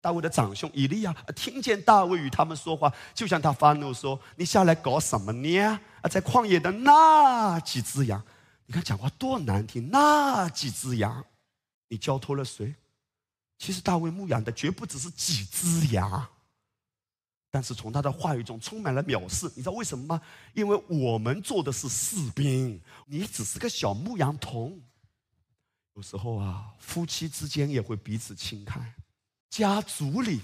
大卫的长兄以利亚听见大卫与他们说话，就向他发怒说：“你下来搞什么呢？啊，在旷野的那几只羊，你看讲话多难听！那几只羊，你交托了谁？其实大卫牧养的绝不只是几只羊，但是从他的话语中充满了藐视。你知道为什么吗？因为我们做的是士兵，你只是个小牧羊童。有时候啊，夫妻之间也会彼此轻看，家族里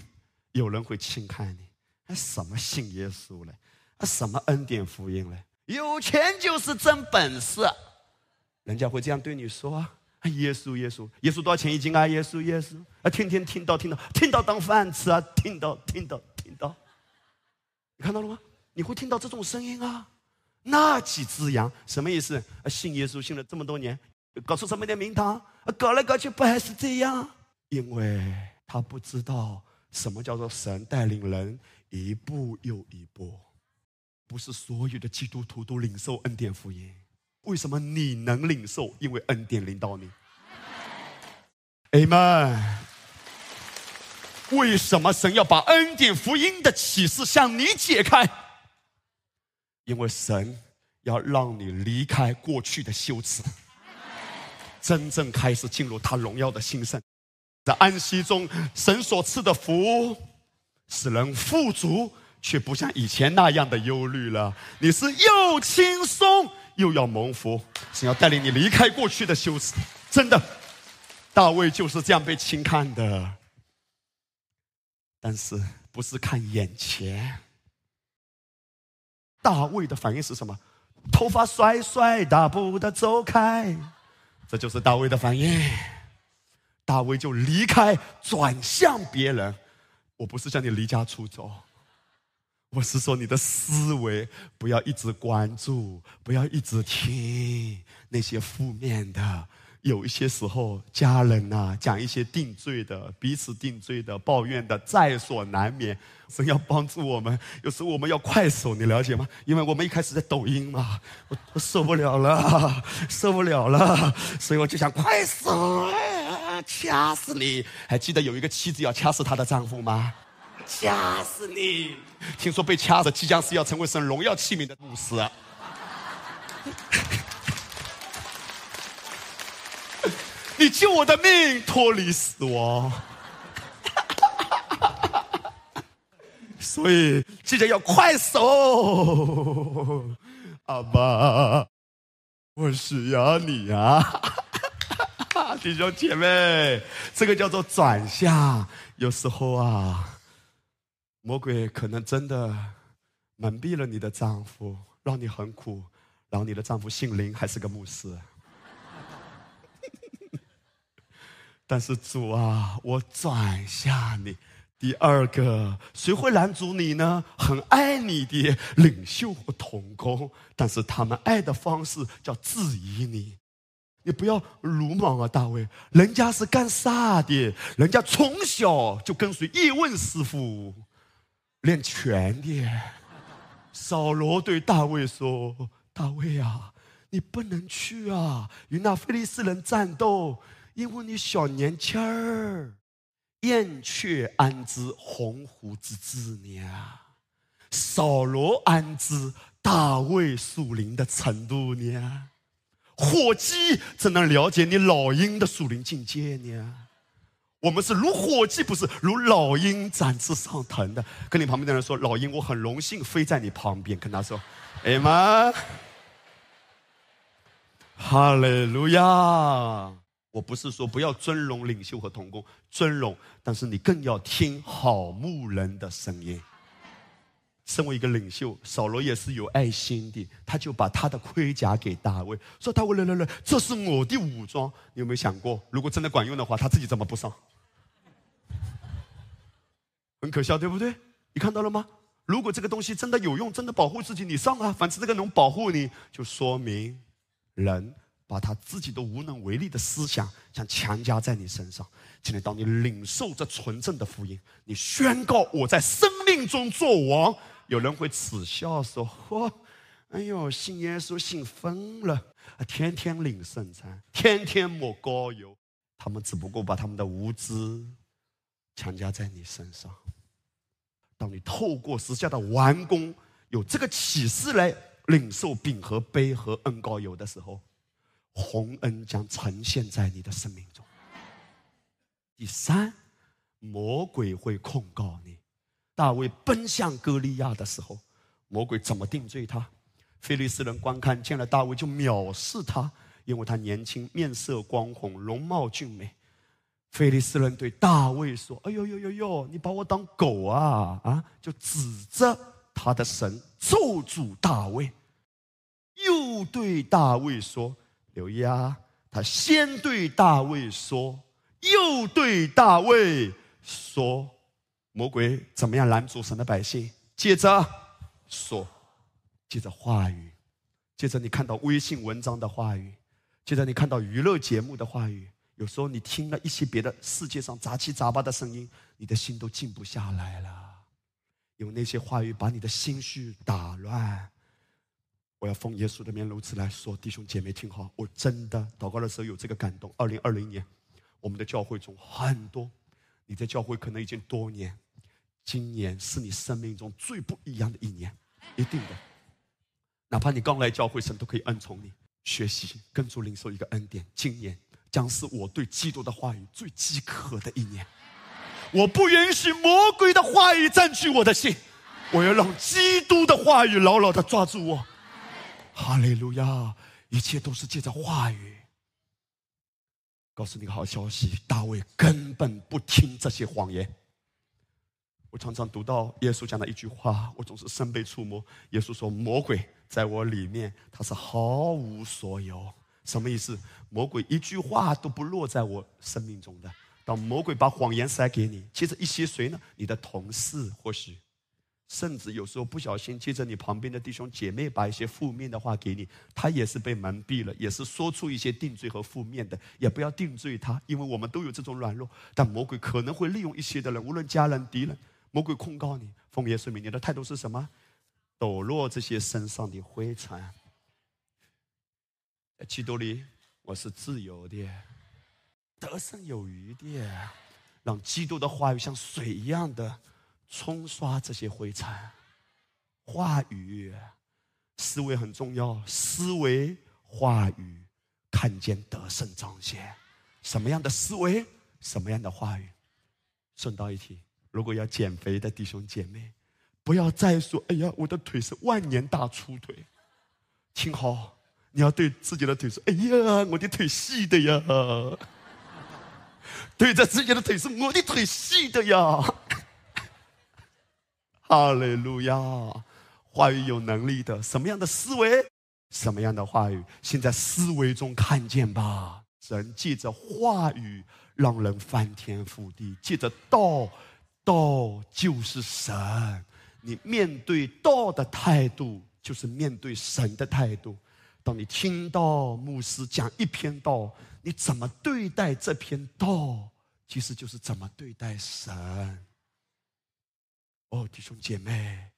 有人会轻看你。那什么信耶稣嘞？那什么恩典福音嘞？有钱就是真本事，人家会这样对你说。(laughs) 耶稣，耶稣，耶稣多少钱一斤啊？耶稣，耶稣，啊，天天听到，听到，听到当饭吃啊！听到，听到，听到，你看到了吗？你会听到这种声音啊？那几只羊什么意思啊？信耶稣信了这么多年，搞出这么点名堂啊，搞来搞去不还是这样？因为他不知道什么叫做神带领人一步又一步，不是所有的基督徒都领受恩典福音。为什么你能领受？因为恩典领导你。Amen。为什么神要把恩典福音的启示向你解开？因为神要让你离开过去的羞耻，真正开始进入他荣耀的兴盛。在安息中，神所赐的福使人富足，却不像以前那样的忧虑了。你是又轻松。又要蒙福，神要带领你离开过去的羞耻。真的，大卫就是这样被轻看的。但是不是看眼前？大卫的反应是什么？头发甩甩，大步的走开。这就是大卫的反应。大卫就离开，转向别人。我不是叫你离家出走。我是说，你的思维不要一直关注，不要一直听那些负面的。有一些时候，家人呐讲一些定罪的，彼此定罪的，抱怨的，在所难免。神要帮助我们，有时候我们要快手，你了解吗？因为我们一开始在抖音嘛，我我受不了了，(laughs) 受不了了，所以我就想快手，掐死你！还记得有一个妻子要掐死她的丈夫吗？掐死你！听说被掐的即将是要成为神荣耀器皿的牧师。(laughs) 你救我的命，脱离死亡。(laughs) 所以记得要快手，(laughs) 阿爸，我需要你啊！弟兄姐妹，这个叫做转向。有时候啊。魔鬼可能真的蒙蔽了你的丈夫，让你很苦，然后你的丈夫姓林，还是个牧师。(laughs) 但是主啊，我转向你。第二个，谁会拦阻你呢？很爱你的领袖和同工，但是他们爱的方式叫质疑你。你不要鲁莽啊，大卫，人家是干啥的？人家从小就跟随叶问师傅。练拳的，扫罗对大卫说：“大卫啊，你不能去啊，与那菲利斯人战斗，因为你小年轻儿。燕雀安知鸿鹄之志呢？扫罗安知大卫属灵的程度呢？火鸡怎能了解你老鹰的属灵境界呢？”我们是如火鸡，不是如老鹰展翅上腾的。跟你旁边的人说：“老鹰，我很荣幸飞在你旁边。”跟他说：“哎妈，哈利路亚！”我不是说不要尊荣领袖和同工，尊荣，但是你更要听好牧人的声音。身为一个领袖，扫罗也是有爱心的，他就把他的盔甲给大卫，说：“大卫，来来来，这是我的武装。”你有没有想过，如果真的管用的话，他自己怎么不上？很可笑，对不对？你看到了吗？如果这个东西真的有用，真的保护自己，你上啊！反正这个能保护你，就说明人把他自己都无能为力的思想，想强加在你身上。今天，当你领受这纯正的福音，你宣告我在生命中做王。有人会耻笑说：“嚯，哎呦，信耶稣信疯了啊，天天领圣餐，天天抹膏油。他们只不过把他们的无知强加在你身上。当你透过十架的完工，有这个启示来领受饼和杯和恩膏油的时候，洪恩将呈现在你的生命中。第三，魔鬼会控告你。”大卫奔向歌利亚的时候，魔鬼怎么定罪他？菲利斯人观看见了大卫就藐视他，因为他年轻，面色光红，容貌俊美。菲利斯人对大卫说：“哎呦呦呦呦，你把我当狗啊啊！”就指着他的神咒诅大卫，又对大卫说：“留意啊！”他先对大卫说，又对大卫说：“魔鬼怎么样拦阻神的百姓？”接着说，接着话语，接着你看到微信文章的话语，接着你看到娱乐节目的话语。有时候你听了一些别的世界上杂七杂八的声音，你的心都静不下来了，因为那些话语把你的心绪打乱。我要奉耶稣的名如此来说，弟兄姐妹听好，我真的祷告的时候有这个感动。二零二零年，我们的教会中很多，你在教会可能已经多年，今年是你生命中最不一样的一年，一定的。哪怕你刚来教会，神都可以恩宠你，学习跟主领受一个恩典。今年。将是我对基督的话语最饥渴的一年。我不允许魔鬼的话语占据我的心，我要让基督的话语牢牢的抓住我。哈利路亚！一切都是借着话语。告诉你个好消息，大卫根本不听这些谎言。我常常读到耶稣讲的一句话，我总是深被触摸。耶稣说：“魔鬼在我里面，他是毫无所有。”什么意思？魔鬼一句话都不落在我生命中的。当魔鬼把谎言塞给你，接着一些谁呢？你的同事，或许，甚至有时候不小心，接着你旁边的弟兄姐妹把一些负面的话给你，他也是被蒙蔽了，也是说出一些定罪和负面的。也不要定罪他，因为我们都有这种软弱。但魔鬼可能会利用一些的人，无论家人、敌人，魔鬼控告你，奉耶稣名，你的态度是什么？抖落这些身上的灰尘。在基督里，我是自由的，得胜有余的，让基督的话语像水一样的冲刷这些灰尘。话语思维很重要，思维话语看见得胜彰显。什么样的思维，什么样的话语？顺道一提，如果要减肥的弟兄姐妹，不要再说“哎呀，我的腿是万年大粗腿”，听好。你要对自己的腿说：“哎呀，我的腿细的呀！”对着自己的腿说：“我的腿细的呀！” (laughs) 哈利路亚！话语有能力的，什么样的思维，什么样的话语，先在思维中看见吧。神借着话语让人翻天覆地，借着道，道就是神。你面对道的态度，就是面对神的态度。当你听到牧师讲一篇道，你怎么对待这篇道，其实就是怎么对待神。哦，弟兄姐妹，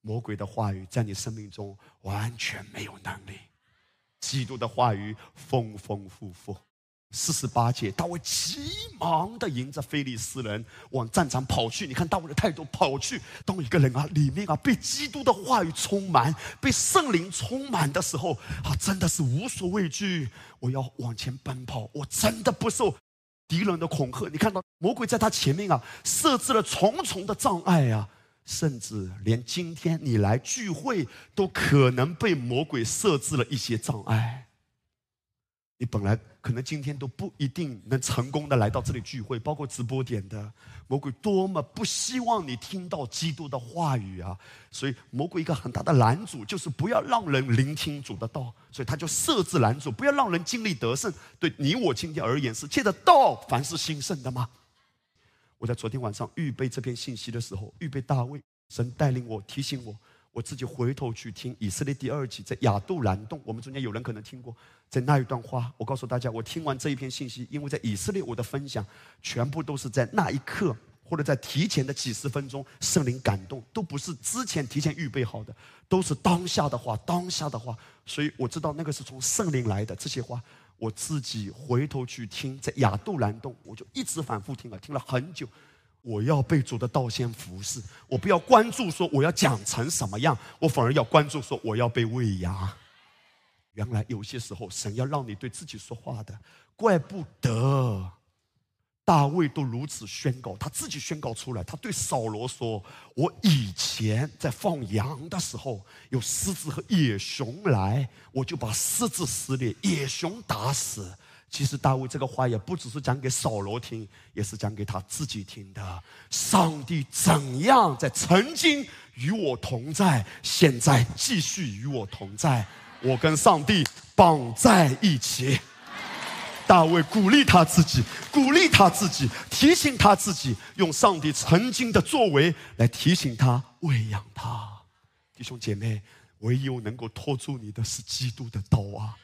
魔鬼的话语在你生命中完全没有能力，基督的话语丰丰富富。四十八节，大卫急忙的迎着非利斯人往战场跑去。你看大卫的态度，跑去。当一个人啊，里面啊被基督的话语充满，被圣灵充满的时候，啊，真的是无所畏惧。我要往前奔跑，我真的不受敌人的恐吓。你看到魔鬼在他前面啊，设置了重重的障碍啊，甚至连今天你来聚会，都可能被魔鬼设置了一些障碍。你本来可能今天都不一定能成功的来到这里聚会，包括直播点的魔鬼多么不希望你听到基督的话语啊！所以魔鬼一个很大的拦阻就是不要让人聆听主的道，所以他就设置拦阻，不要让人经历得胜。对你我今天而言是借着道凡是兴盛的吗？我在昨天晚上预备这篇信息的时候，预备大卫，神带领我提醒我。我自己回头去听以色列第二集，在亚杜兰洞，我们中间有人可能听过，在那一段话，我告诉大家，我听完这一篇信息，因为在以色列，我的分享全部都是在那一刻，或者在提前的几十分钟，圣灵感动，都不是之前提前预备好的，都是当下的话，当下的话，所以我知道那个是从圣灵来的这些话，我自己回头去听，在亚杜兰洞，我就一直反复听了，听了很久。我要被主的道先服侍，我不要关注说我要讲成什么样，我反而要关注说我要被喂养。原来有些时候神要让你对自己说话的，怪不得大卫都如此宣告，他自己宣告出来。他对扫罗说：“我以前在放羊的时候，有狮子和野熊来，我就把狮子撕裂，野熊打死。”其实大卫这个话也不只是讲给扫罗听，也是讲给他自己听的。上帝怎样在曾经与我同在，现在继续与我同在，我跟上帝绑在一起。大卫鼓励他自己，鼓励他自己，提醒他自己，用上帝曾经的作为来提醒他、喂养他。弟兄姐妹，唯有能够拖住你的是基督的刀啊！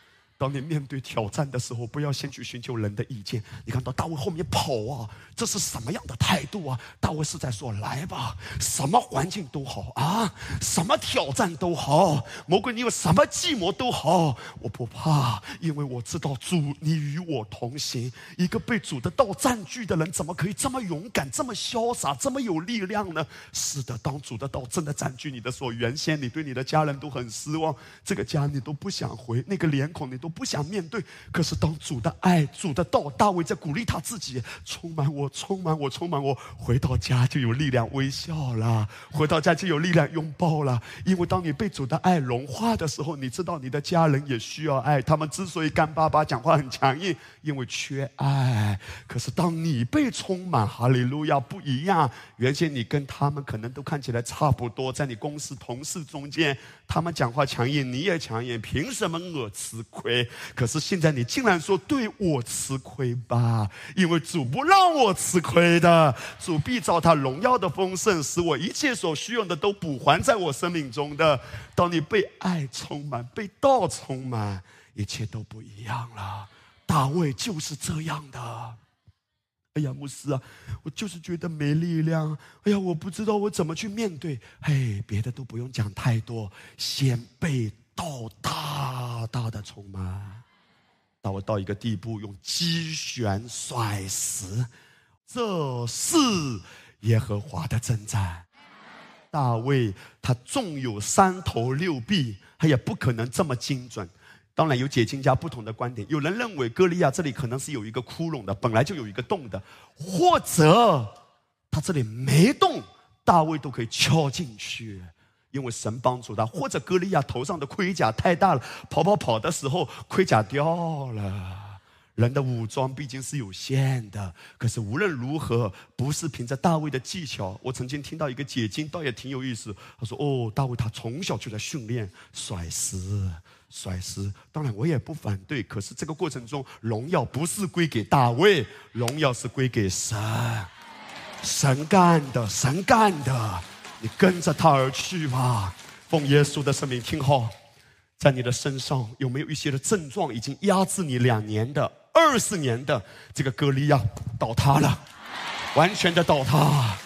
当你面对挑战的时候，不要先去寻求人的意见。你看到大卫后面跑啊，这是什么样的态度啊？大卫是在说：“来吧，什么环境都好啊，什么挑战都好，魔鬼你有什么计谋都好，我不怕，因为我知道主你与我同行。一个被主的道占据的人，怎么可以这么勇敢、这么潇洒、这么有力量呢？是的，当主的道真的占据你的时候，原先你对你的家人都很失望，这个家你都不想回，那个脸孔你都。不想面对，可是当主的爱、主的道，大卫在鼓励他自己，充满我，充满我，充满我。回到家就有力量微笑了，回到家就有力量拥抱了。因为当你被主的爱融化的时候，你知道你的家人也需要爱。他们之所以干巴巴、讲话很强硬，因为缺爱。可是当你被充满，哈利路亚，不一样。原先你跟他们可能都看起来差不多，在你公司同事中间，他们讲话强硬，你也强硬，凭什么我吃亏？可是现在你竟然说对我吃亏吧？因为主不让我吃亏的，主必照他荣耀的丰盛，使我一切所需用的都补还在我生命中的。当你被爱充满，被道充满，一切都不一样了。大卫就是这样的。哎呀，牧师啊，我就是觉得没力量。哎呀，我不知道我怎么去面对。嘿，别的都不用讲太多，先被。到大大的充满，到我到一个地步，用机旋甩石，这是耶和华的征战。大卫他纵有三头六臂，他也不可能这么精准。当然有解经家不同的观点，有人认为歌利亚这里可能是有一个窟窿的，本来就有一个洞的，或者他这里没洞，大卫都可以敲进去。因为神帮助他，或者歌利亚头上的盔甲太大了，跑跑跑的时候盔甲掉了。人的武装毕竟是有限的，可是无论如何，不是凭着大卫的技巧。我曾经听到一个解经，倒也挺有意思。他说：“哦，大卫他从小就在训练甩石，甩石。当然我也不反对，可是这个过程中，荣耀不是归给大卫，荣耀是归给神。神干的，神干的。”你跟着他而去吧，奉耶稣的圣名听好，在你的身上有没有一些的症状已经压制你两年的、二十年的这个隔离亚倒塌了，完全的倒塌。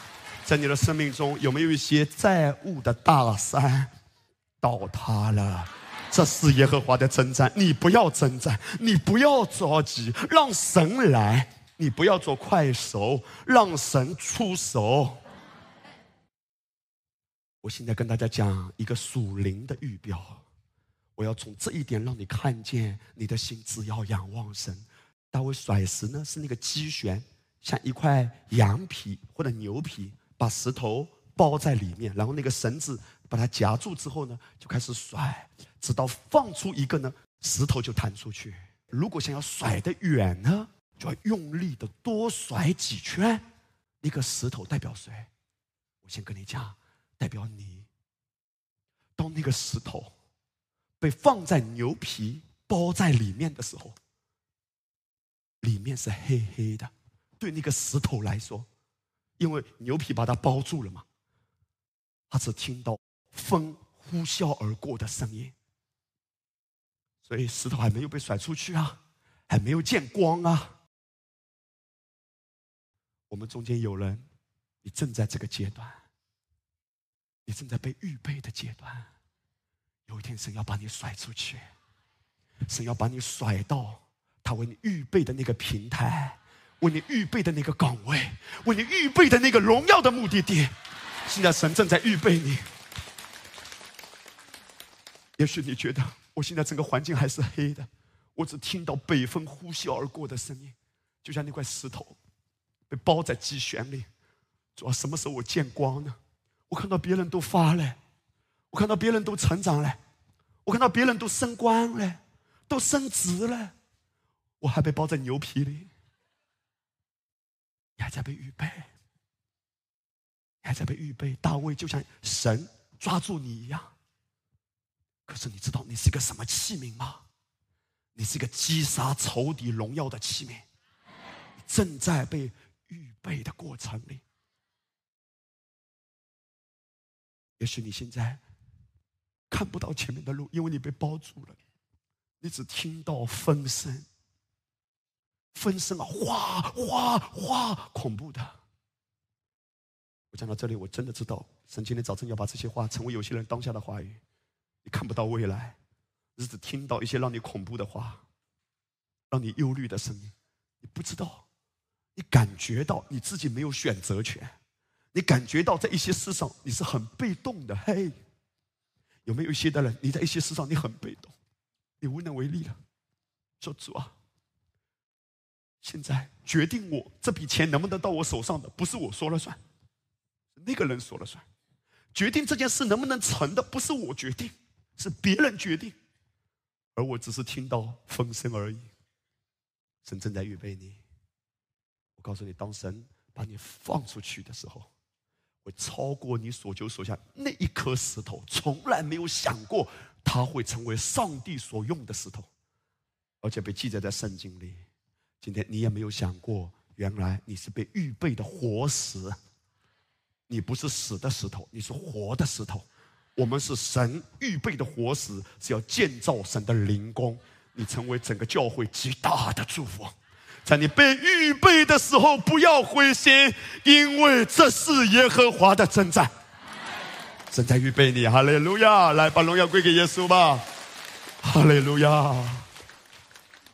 在你的生命中有没有一些债务的大山倒塌了？这是耶和华的征战，你不要征战，你不要着急，让神来，你不要做快手，让神出手。我现在跟大家讲一个属灵的预表，我要从这一点让你看见，你的心只要仰望神。大卫甩石呢，是那个机旋，像一块羊皮或者牛皮，把石头包在里面，然后那个绳子把它夹住之后呢，就开始甩，直到放出一个呢，石头就弹出去。如果想要甩得远呢，就要用力的多甩几圈。那个石头代表谁？我先跟你讲。代表你，当那个石头被放在牛皮包在里面的时候，里面是黑黑的。对那个石头来说，因为牛皮把它包住了嘛，他只听到风呼啸而过的声音，所以石头还没有被甩出去啊，还没有见光啊。我们中间有人，你正在这个阶段。你正在被预备的阶段，有一天神要把你甩出去，神要把你甩到他为你预备的那个平台，为你预备的那个岗位，为你预备的那个荣耀的目的地。现在神正在预备你。也许你觉得我现在整个环境还是黑的，我只听到北风呼啸而过的声音，就像那块石头被包在鸡旋里。主要，什么时候我见光呢？我看到别人都发了，我看到别人都成长了，我看到别人都升官了，都升职了，我还被包在牛皮里，你还在被预备，你还在被预备。大卫就像神抓住你一样，可是你知道你是个什么器皿吗？你是个击杀仇敌荣耀的器皿，正在被预备的过程里。也许你现在看不到前面的路，因为你被包住了，你只听到风声，风声啊，哗哗哗，恐怖的。我讲到这里，我真的知道，神今天早晨要把这些话成为有些人当下的话语。你看不到未来，你只听到一些让你恐怖的话，让你忧虑的声音。你不知道，你感觉到你自己没有选择权。你感觉到在一些事上你是很被动的，嘿，有没有一些的人，你在一些事上你很被动，你无能为力了？说主啊，现在决定我这笔钱能不能到我手上的，不是我说了算，那个人说了算。决定这件事能不能成的，不是我决定，是别人决定，而我只是听到风声而已。神正在预备你，我告诉你，当神把你放出去的时候。会超过你所求所想那一颗石头，从来没有想过它会成为上帝所用的石头，而且被记载在圣经里。今天你也没有想过，原来你是被预备的活石，你不是死的石头，你是活的石头。我们是神预备的活石，是要建造神的灵宫，你成为整个教会极大的祝福。在你被预备的时候，不要灰心，因为这是耶和华的征战。正在预备你，哈利路亚！来，把荣耀归给耶稣吧，哈利路亚！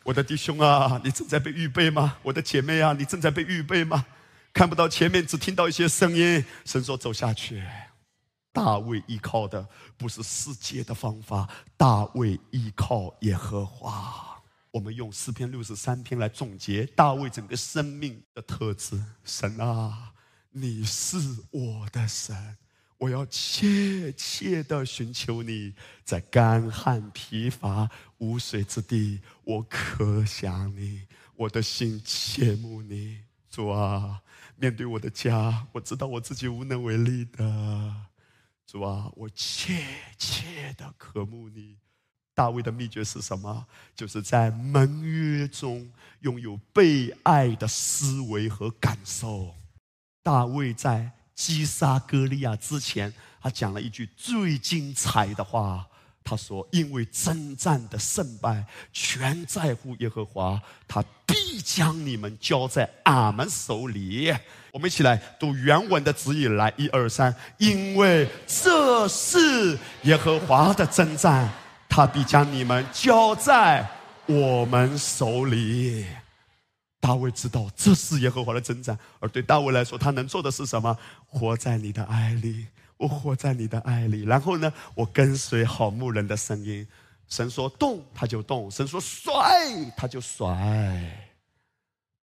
我的弟兄啊，你正在被预备吗？我的姐妹啊，你正在被预备吗？看不到前面，只听到一些声音。神说：“走下去。”大卫依靠的不是世界的方法，大卫依靠耶和华。我们用诗篇六十三篇来总结大卫整个生命的特质。神啊，你是我的神，我要切切的寻求你，在干旱疲乏无水之地，我可想你，我的心切慕你。主啊，面对我的家，我知道我自己无能为力的。主啊，我切切的渴慕你。大卫的秘诀是什么？就是在盟约中拥有被爱的思维和感受。大卫在击杀歌利亚之前，他讲了一句最精彩的话。他说：“因为征战的胜败全在乎耶和华，他必将你们交在俺们手里。”我们一起来读原文的指引，来一二三。因为这是耶和华的征战。他必将你们交在我们手里。大卫知道这是耶和华的征战，而对大卫来说，他能做的是什么？活在你的爱里，我活在你的爱里。然后呢，我跟随好牧人的声音。神说动，他就动；神说甩，他就甩。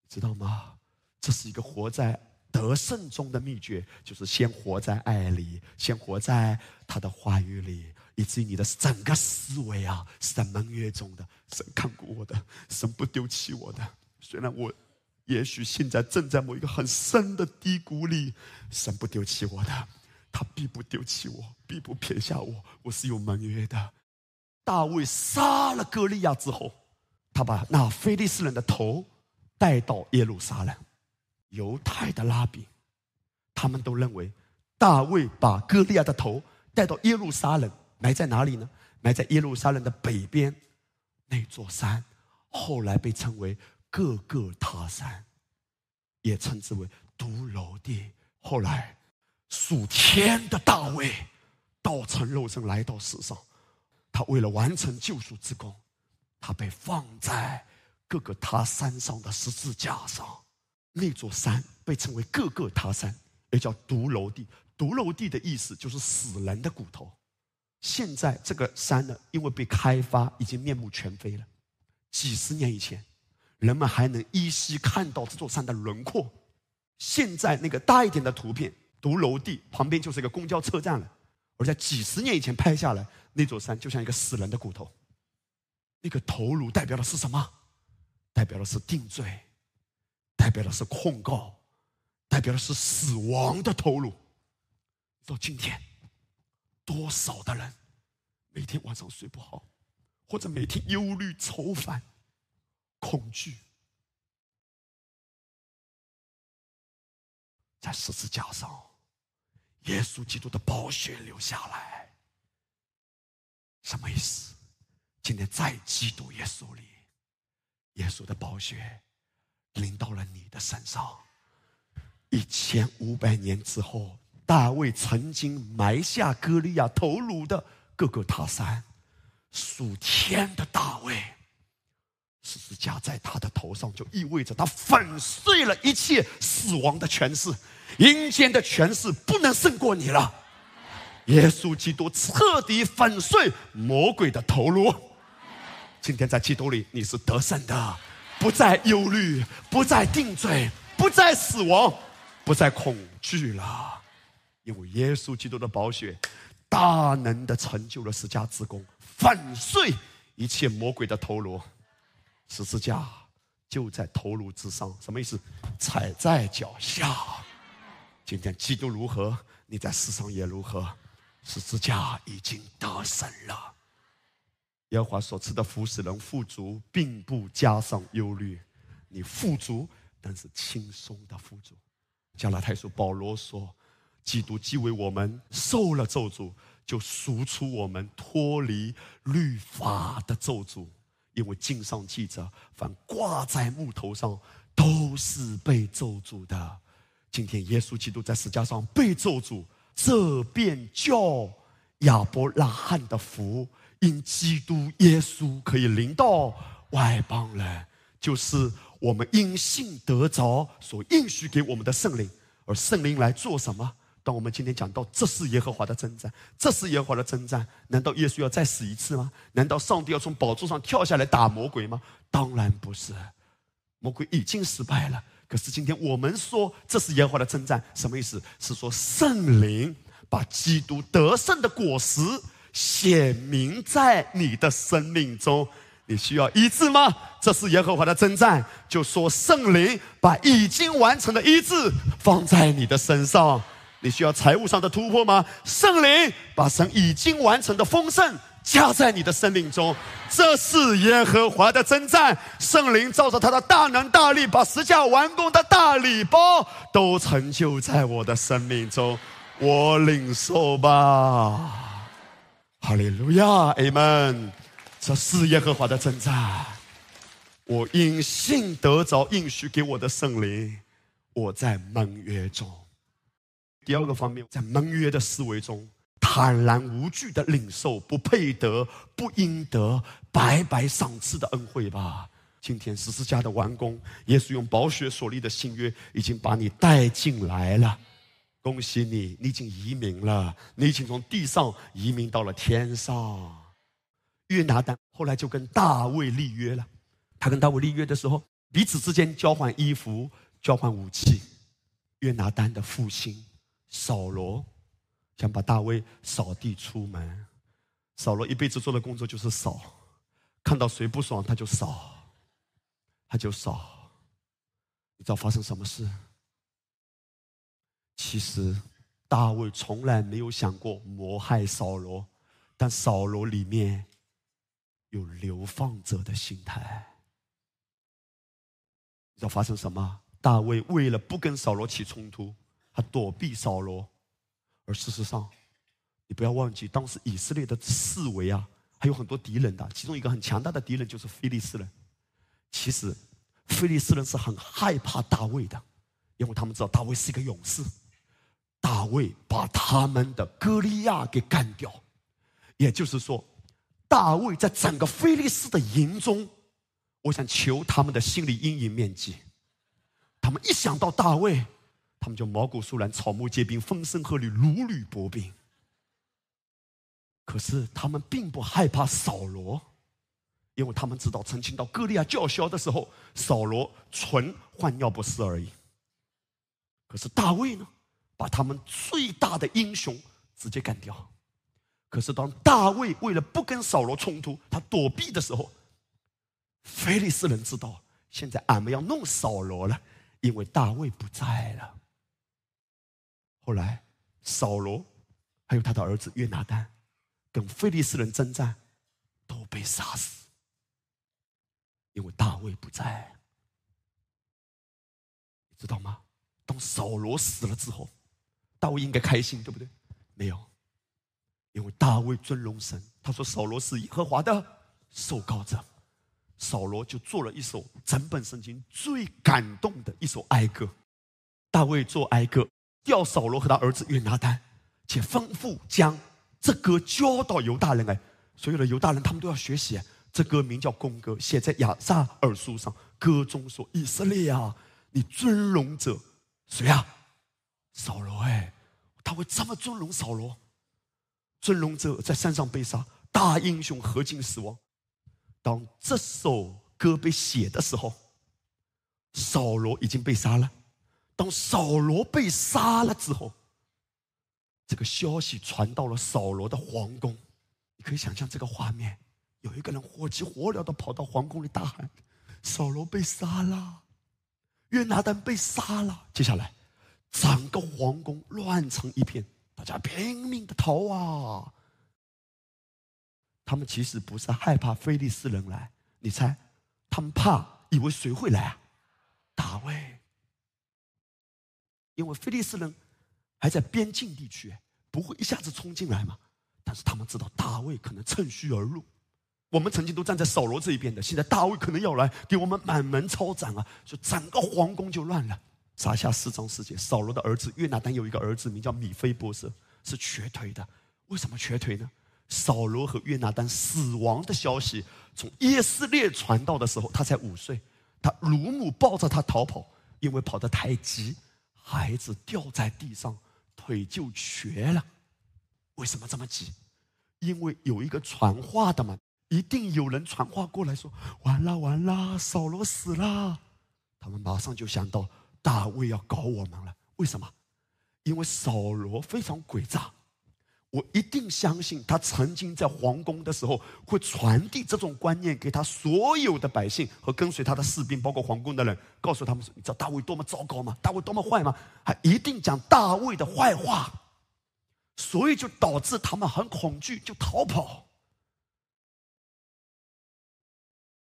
知道吗？这是一个活在得胜中的秘诀，就是先活在爱里，先活在他的话语里。以至于你的整个思维啊，是在盟约中的。神看过我的，神不丢弃我的。虽然我也许现在正在某一个很深的低谷里，神不丢弃我的，他必不丢弃我，必不撇下我。我是有盟约的。大卫杀了歌利亚之后，他把那非利士人的头带到耶路撒冷。犹太的拉比，他们都认为大卫把歌利亚的头带到耶路撒冷。埋在哪里呢？埋在耶路撒冷的北边，那座山，后来被称为各个他山，也称之为独楼地。后来，属天的大卫，道成肉身来到世上，他为了完成救赎之功，他被放在各个他山上的十字架上。那座山被称为各个他山，也叫独楼地。独楼地的意思就是死人的骨头。现在这个山呢，因为被开发，已经面目全非了。几十年以前，人们还能依稀看到这座山的轮廓。现在那个大一点的图片，独楼地旁边就是一个公交车站了。而在几十年以前拍下来，那座山就像一个死人的骨头。那个头颅代表的是什么？代表的是定罪，代表的是控告，代表的是死亡的头颅。到今天，多少的人每天晚上睡不好，或者每天忧虑、愁烦、恐惧。在十字架上，耶稣基督的宝血流下来，什么意思？今天在基督耶稣里，耶稣的宝血淋到了你的身上。一千五百年之后，大卫曾经埋下歌利亚头颅的各个塔山，属天的大卫。十字架在他的头上，就意味着他粉碎了一切死亡的权势，阴间的权势不能胜过你了。耶稣基督彻底粉碎魔鬼的头颅。今天在基督里，你是得胜的，不再忧虑，不再定罪，不再死亡，不再恐惧了，因为耶稣基督的宝血大能的成就了十架之功，粉碎一切魔鬼的头颅。十字架就在头颅之上，什么意思？踩在脚下。今天基督如何，你在世上也如何。十字架已经得胜了。耶和华所赐的福使人富足，并不加上忧虑。你富足，但是轻松的富足。加拉太书保罗说：“基督既为我们受了咒诅，就赎出我们脱离律法的咒诅。”因为经上记着，凡挂在木头上都是被咒诅的。今天耶稣基督在十字架上被咒诅，这便叫亚伯拉罕的福，因基督耶稣可以临到外邦人，就是我们因信得着所应许给我们的圣灵，而圣灵来做什么？当我们今天讲到这是耶和华的征战，这是耶和华的征战，难道耶稣要再死一次吗？难道上帝要从宝座上跳下来打魔鬼吗？当然不是，魔鬼已经失败了。可是今天我们说这是耶和华的征战，什么意思？是说圣灵把基督得胜的果实显明在你的生命中。你需要医治吗？这是耶和华的征战，就说圣灵把已经完成的医治放在你的身上。你需要财务上的突破吗？圣灵把神已经完成的丰盛加在你的生命中，这是耶和华的征战。圣灵照着他的大能大力，把十架完工的大礼包都成就在我的生命中，我领受吧。哈利路亚，阿门。这是耶和华的征战，我因信得着应许给我的圣灵，我在盟约中。第二个方面，在盟约的思维中，坦然无惧的领受不配得、不应得、白白赏赐的恩惠吧。今天十字架的完工，耶稣用宝血所立的新约，已经把你带进来了。恭喜你，你已经移民了，你已经从地上移民到了天上。约拿丹后来就跟大卫立约了。他跟大卫立约的时候，彼此之间交换衣服、交换武器。约拿丹的父亲。扫罗想把大卫扫地出门。扫罗一辈子做的工作就是扫，看到谁不爽他就扫，他就扫。你知道发生什么事？其实大卫从来没有想过谋害扫罗，但扫罗里面有流放者的心态。你知道发生什么？大卫为了不跟扫罗起冲突。他躲避扫罗，而事实上，你不要忘记，当时以色列的四围啊，还有很多敌人的。其中一个很强大的敌人就是菲利斯人。其实，菲利斯人是很害怕大卫的，因为他们知道大卫是一个勇士。大卫把他们的歌利亚给干掉，也就是说，大卫在整个菲利斯的营中，我想求他们的心理阴影面积。他们一想到大卫。他们就毛骨悚然，草木皆兵，风声鹤唳，如履薄冰。可是他们并不害怕扫罗，因为他们知道，曾经到歌利亚叫嚣的时候，扫罗纯换尿不湿而已。可是大卫呢，把他们最大的英雄直接干掉。可是当大卫为了不跟扫罗冲突，他躲避的时候，菲利斯人知道现在俺们要弄扫罗了，因为大卫不在了。后来扫罗还有他的儿子约拿丹跟菲利斯人征战，都被杀死，因为大卫不在。你知道吗？当扫罗死了之后，大卫应该开心，对不对？没有，因为大卫尊荣神，他说扫罗是耶和华的受膏者，扫罗就做了一首整本圣经最感动的一首哀歌。大卫做哀歌，调扫罗和他儿子约拿丹，且吩咐将这歌交到犹大人来。所有的犹大人他们都要学习。这歌名叫公歌，写在亚萨尔书上。歌中说：“以色列啊，你尊荣者。”谁呀？扫罗哎，他会这么尊荣扫罗？尊荣者在山上被杀，大英雄何进死亡。当这首歌被写的时候，扫罗已经被杀了。当扫罗被杀了之后，这个消息传到了扫罗的皇宫。你可以想象这个画面：有一个人火急火燎的跑到皇宫里大喊：“扫罗被杀了！”约拿丹被杀了，接下来整个皇宫乱成一片，大家拼命的逃啊！他们其实不是害怕菲利斯人来，你猜，他们怕以为谁会来啊？大卫，因为菲利斯人还在边境地区，不会一下子冲进来嘛。但是他们知道大卫可能趁虚而入。我们曾经都站在扫罗这一边的，现在大卫可能要来给我们满门抄斩啊！所以整个皇宫就乱了。撒下四章世界，扫罗的儿子约拿丹有一个儿子名叫米菲波设，是瘸腿的。为什么瘸腿呢？扫罗和约拿丹死亡的消息从耶斯列传到的时候，他才五岁。他乳母抱着他逃跑，因为跑得太急，孩子掉在地上，腿就瘸了。为什么这么急？因为有一个传话的嘛。一定有人传话过来说：“完了完了，扫罗死了。”他们马上就想到大卫要搞我们了。为什么？因为扫罗非常诡诈。我一定相信他曾经在皇宫的时候会传递这种观念给他所有的百姓和跟随他的士兵，包括皇宫的人，告诉他们说：“你知道大卫多么糟糕吗？大卫多么坏吗？”还一定讲大卫的坏话，所以就导致他们很恐惧，就逃跑。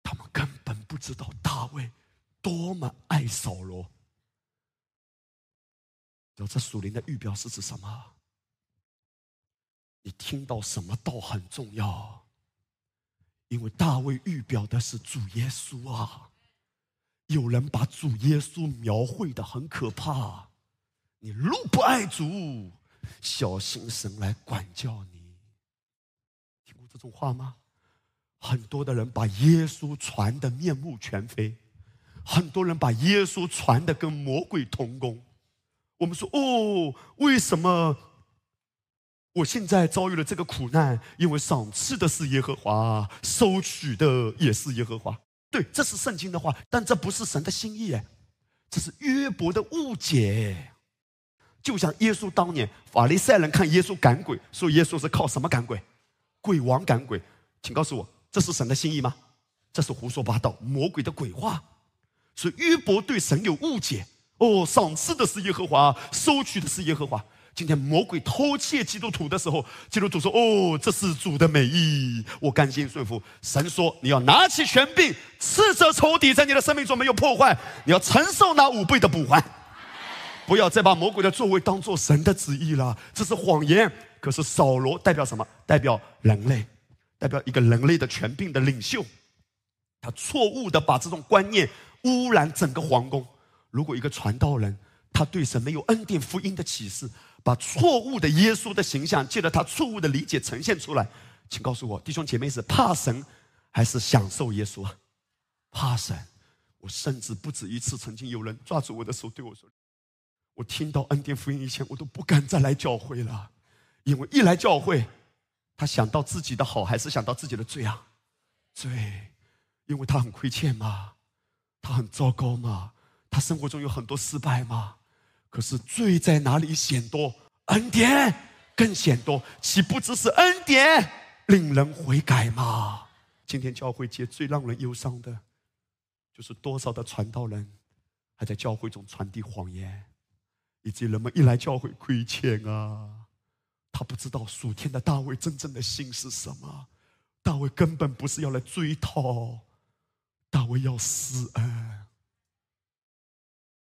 他们根本不知道大卫多么爱扫罗。有这属灵的预表是指什么？你听到什么道很重要，因为大卫预表的是主耶稣啊。有人把主耶稣描绘的很可怕，你若不爱主，小心神来管教你。听过这种话吗？很多的人把耶稣传的面目全非，很多人把耶稣传的跟魔鬼同工。我们说哦，为什么我现在遭遇了这个苦难？因为赏赐的是耶和华，收取的也是耶和华。对，这是圣经的话，但这不是神的心意哎，这是约伯的误解。就像耶稣当年，法利赛人看耶稣赶鬼，说耶稣是靠什么赶鬼？鬼王赶鬼，请告诉我。这是神的心意吗？这是胡说八道，魔鬼的鬼话。所以约伯对神有误解。哦，赏赐的是耶和华，收取的是耶和华。今天魔鬼偷窃基督徒的时候，基督徒说：“哦，这是主的美意，我甘心顺服。”神说：“你要拿起权柄，斥责仇敌，在你的生命中没有破坏，你要承受那五倍的补还。不要再把魔鬼的作为当做神的旨意了，这是谎言。可是扫罗代表什么？代表人类。”代表一个人类的权柄的领袖，他错误的把这种观念污染整个皇宫。如果一个传道人，他对神没有恩典福音的启示，把错误的耶稣的形象，借着他错误的理解呈现出来，请告诉我，弟兄姐妹是怕神还是享受耶稣啊？怕神。我甚至不止一次，曾经有人抓住我的手对我说：“我听到恩典福音以前，我都不敢再来教会了，因为一来教会。”他想到自己的好，还是想到自己的罪啊？罪，因为他很亏欠嘛，他很糟糕嘛，他生活中有很多失败嘛。可是罪在哪里显多，恩典更显多，岂不只是恩典令人悔改吗？今天教会界最让人忧伤的，就是多少的传道人还在教会中传递谎言，以及人们一来教会亏欠啊，他不知道属天的大卫真正的心是什么。大卫根本不是要来追讨，大卫要施恩。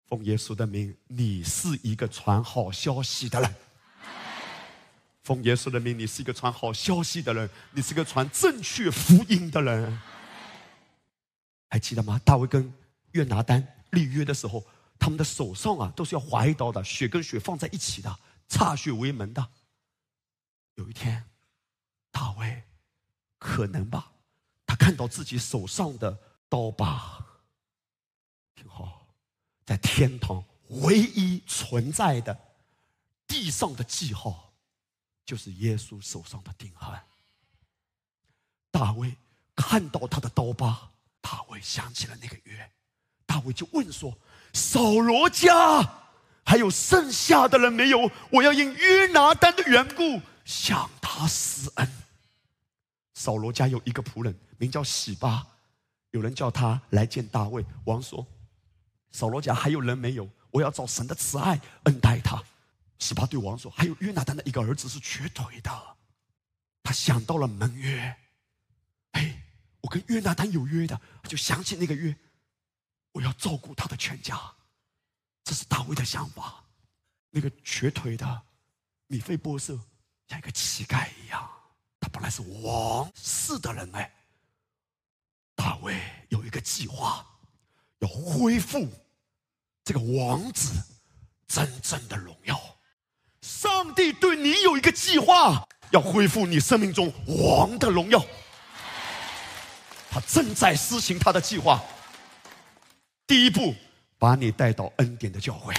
奉耶稣的名，你是一个传好消息的人。奉耶稣的名，你是一个传好消息的人，你是一个传正确福音的人。还记得吗？大卫跟约拿丹立约的时候，他们的手上啊都是要划一刀的，血跟血放在一起的，歃血为盟的。有一天，大卫。可能吧，他看到自己手上的刀疤，在天堂唯一存在的地上的记号，就是耶稣手上的钉痕。大卫看到他的刀疤，大卫想起了那个约，大卫就问说：“扫罗家还有剩下的人没有？我要因约拿丹的缘故向他施恩。”扫罗家有一个仆人，名叫喜巴，有人叫他来见大卫王说：“扫罗家还有人没有？我要找神的慈爱恩待他。”十八对王说：“还有约拿丹的一个儿子是瘸腿的。”他想到了盟约，哎，我跟约拿丹有约的，就想起那个约，我要照顾他的全家。这是大卫的想法。那个瘸腿的米菲波设像一个乞丐一样。他本来是王室的人哎，大卫有一个计划，要恢复这个王子真正的荣耀。上帝对你有一个计划，要恢复你生命中王的荣耀。他正在施行他的计划。第一步，把你带到恩典的教会，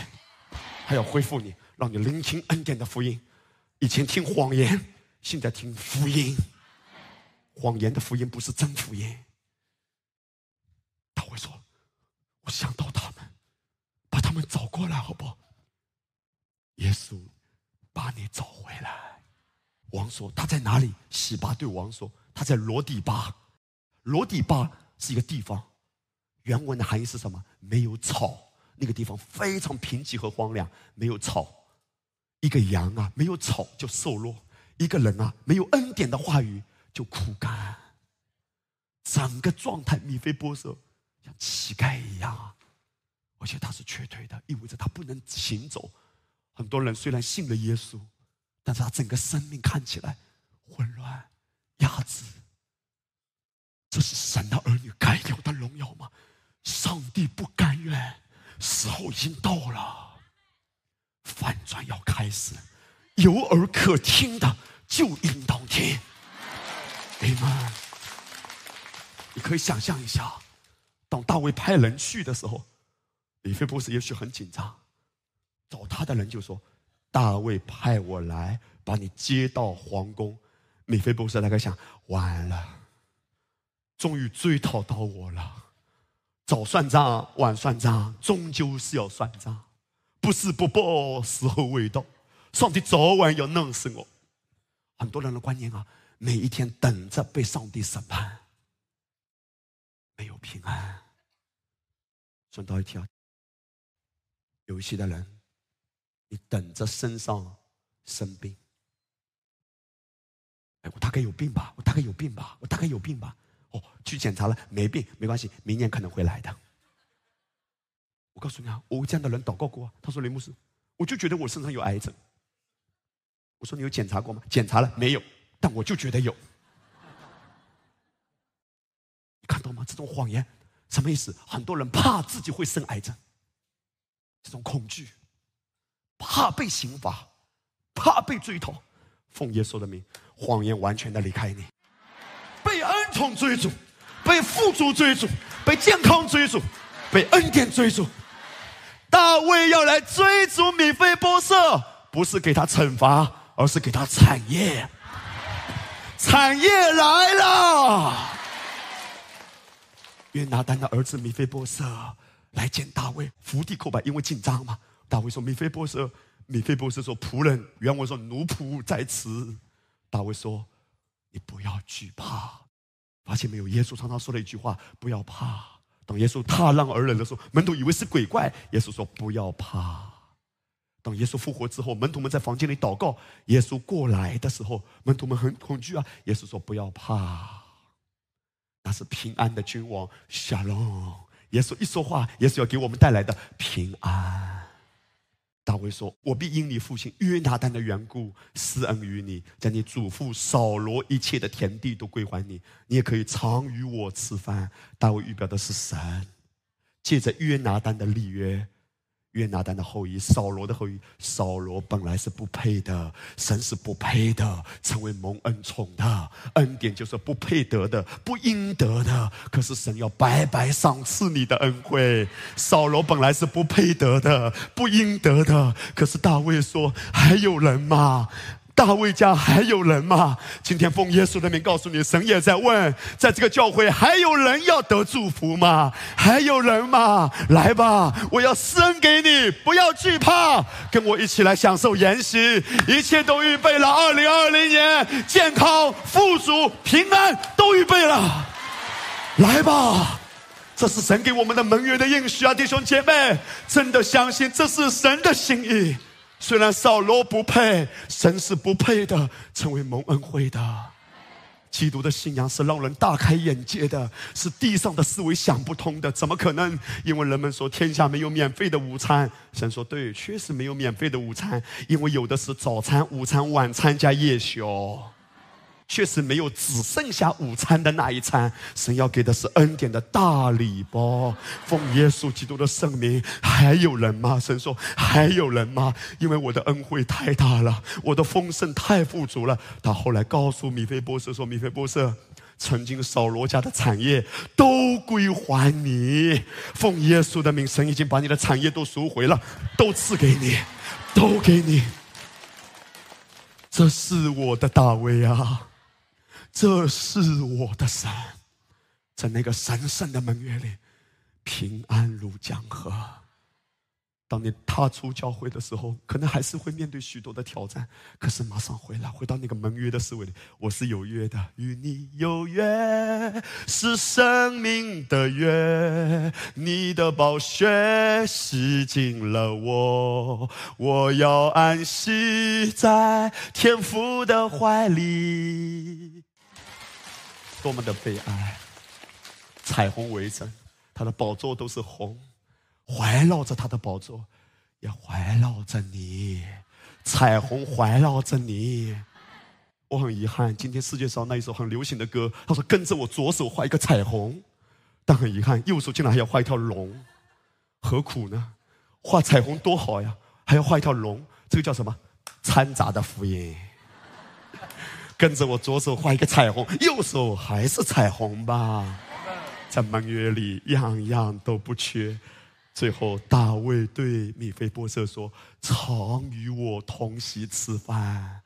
他要恢复你，让你聆听恩典的福音。以前听谎言。现在听福音，谎言的福音不是真福音。他会说：“我想到他们，我们找过来，好不好？”耶稣把你找回来。王说：“他在哪里？”喜巴对王说：“他在罗底巴。罗底巴是一个地方，原文的含义是什么？没有草，那个地方非常贫瘠和荒凉，没有草。一个羊啊，没有草就瘦弱。”一个人啊，没有恩典的话语就枯干，整个状态米菲波色像乞丐一样，而且他是瘸腿的，意味着他不能行走。很多人虽然信了耶稣，但是他整个生命看起来混乱、压制。这是神的儿女该有的荣耀吗？上帝不甘愿，时候已经到了，反转要开始。有耳可听的就应当听，你们，你可以想象一下，当大卫派人去的时候，米菲波斯也许很紧张，找他的人就说：“大卫派我来把你接到皇宫。”米菲波斯大概想：完了，终于追讨到我了。早算账晚算账，终究是要算账，不是不报，时候未到。上帝早晚要弄死我。很多人的观念啊，每一天等着被上帝审判，没有平安。顺道一提啊，有一些的人，你等着身上生病。哎，我大概有病吧，我大概有病吧，我大概有病吧。哦，去检查了，没病，没关系，明年可能会来的。我告诉你啊，我为这样的人祷告过。他说：“雷牧师，我就觉得我身上有癌症。”我说你有检查过吗？检查了没有？但我就觉得有。你看到吗？这种谎言什么意思？很多人怕自己会生癌症，这种恐惧，怕被刑罚，怕被追讨。奉耶稣的名，谎言完全的离开你。被恩宠追逐，被富足追逐，被健康追逐，被恩典追逐。大卫要来追逐米菲波色，不是给他惩罚。而是给他产业，产业来了。约拿丹的儿子米菲波色来见大卫，伏地叩拜，因为紧张嘛，大卫说：“米菲波设，米菲波设说仆人。”原文说：“奴仆在此。”大卫说：“你不要惧怕。”发现没有？耶稣常常说了一句话：“不要怕。”当耶稣踏浪而来的时候，门徒以为是鬼怪。耶稣说：“不要怕。”当耶稣复活之后，门徒们在房间里祷告。耶稣过来的时候，门徒们很恐惧啊。耶稣说：“不要怕，那是平安的君王。”下龙。耶稣一说话，耶稣要给我们带来的平安。大卫说：“我必因你父亲约拿丹的缘故施恩于你，将你祖父扫罗一切的田地都归还你，你也可以常与我吃饭。”大卫预表的是神，借着约拿丹的立约。约拿丹的后裔，扫罗的后裔。扫罗本来是不配的，神是不配的，成为蒙恩宠的。恩典就是不配得的，不应得的。可是神要白白赏赐你的恩惠。扫罗本来是不配得的，不应得的。可是大卫说：“还有人吗？”大卫家还有人吗？今天奉耶稣的名告诉你，神也在问，在这个教会还有人要得祝福吗？还有人吗？来吧，我要施恩给你，不要惧怕，跟我一起来享受筵席，一切都预备了。二零二零年，健康、富足、平安都预备了。来吧，这是神给我们的盟约的应许啊，弟兄姐妹，真的相信这是神的心意。虽然扫罗不配，神是不配的，成为蒙恩惠的。基督的信仰是让人大开眼界的，是地上的思维想不通的。怎么可能？因为人们说天下没有免费的午餐。神说对，确实没有免费的午餐，因为有的是早餐、午餐、晚餐加夜宵。确实没有只剩下午餐的那一餐，神要给的是恩典的大礼包。奉耶稣基督的圣名，还有人吗？神说还有人吗？因为我的恩惠太大了，我的丰盛太富足了。他后来告诉米菲波斯说：“米菲波斯，曾经扫罗家的产业都归还你。奉耶稣的名，神已经把你的产业都赎回了，都赐给你，都给你。这是我的大卫啊！”这是我的神，在那个神圣的门约里，平安如江河。当你踏出教会的时候，可能还是会面对许多的挑战，可是马上回来，回到那个盟约的思维里。我是有约的，与你有约，是生命的约。你的宝血洗净了我，我要安息在天父的怀里。多么的悲哀！彩虹围着他的宝座都是红，环绕着他的宝座，也环绕着你。彩虹环绕着你。我很遗憾，今天世界上那一首很流行的歌，他说跟着我左手画一个彩虹，但很遗憾，右手竟然还要画一条龙，何苦呢？画彩虹多好呀，还要画一条龙，这个叫什么？掺杂的福音。跟着我左手画一个彩虹，右手还是彩虹吧，在盟约里样样都不缺。最后大卫对米菲波设说：“常与我同席吃饭。”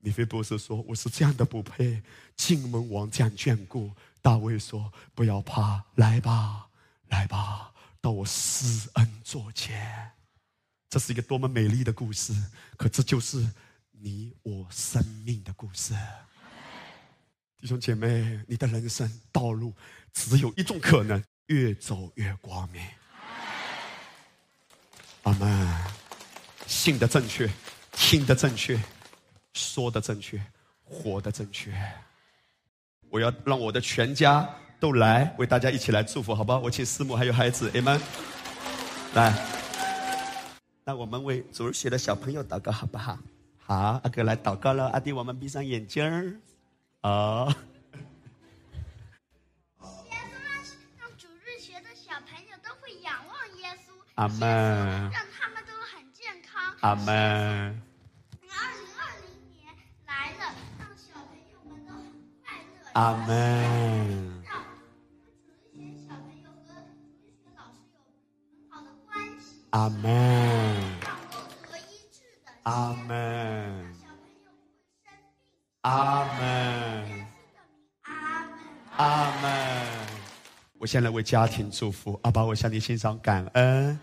米菲波设说：“我是这样的不配，进门王这样眷顾。”大卫说：“不要怕，来吧，来吧，到我施恩座前。”这是一个多么美丽的故事！可这就是。你我生命的故事，弟兄姐妹，你的人生道路只有一种可能，越走越光明。阿门。信的正确，听的正确，说的正确，活的正确。我要让我的全家都来为大家一起来祝福，好吧？我请师母还有孩子，amen。来，那我们为主日学的小朋友祷告，好不好？好，阿哥来祷告了。阿弟，我们闭上眼睛儿。啊。耶稣让主日学的小朋友都会仰望耶稣。阿门。让他们都很健康。阿门。二零二零年来了，让小朋友们都很快乐。阿门。让主日学小朋友和主日学老师有很好的关系。阿门。阿门，阿门，阿门。我先来为家庭祝福，阿爸，我向你献上感恩，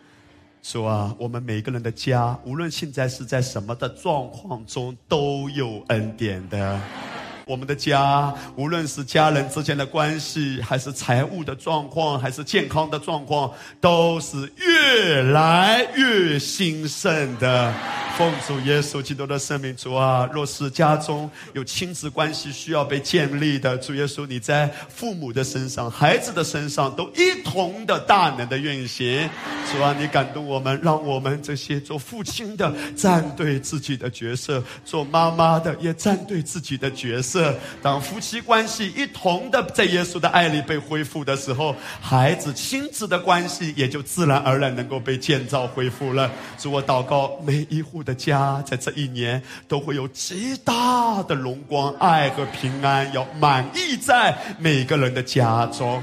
主啊，我们每个人的家，无论现在是在什么的状况中，都有恩典的。我们的家，无论是家人之间的关系，还是财务的状况，还是健康的状况，都是越来越兴盛的。奉主耶稣基督的圣名，主啊，若是家中有亲子关系需要被建立的，主耶稣，你在父母的身上、孩子的身上都一同的大能的运行。主啊，你感动我们，让我们这些做父亲的站对自己的角色，做妈妈的也站对自己的角色。当夫妻关系一同的在耶稣的爱里被恢复的时候，孩子亲子的关系也就自然而然能够被建造恢复了。主，我祷告每一户。的家在这一年都会有极大的荣光、爱和平安，要满溢在每个人的家中。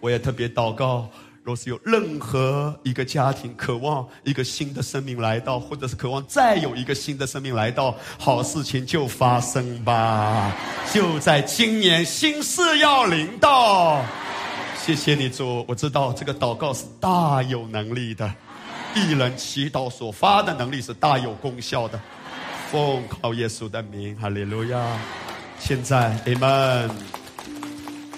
我也特别祷告，若是有任何一个家庭渴望一个新的生命来到，或者是渴望再有一个新的生命来到，好事情就发生吧！就在今年，新事要临到。谢谢你主，我知道这个祷告是大有能力的。一人祈祷所发的能力是大有功效的，奉靠耶稣的名，哈利路亚！现在，Amen。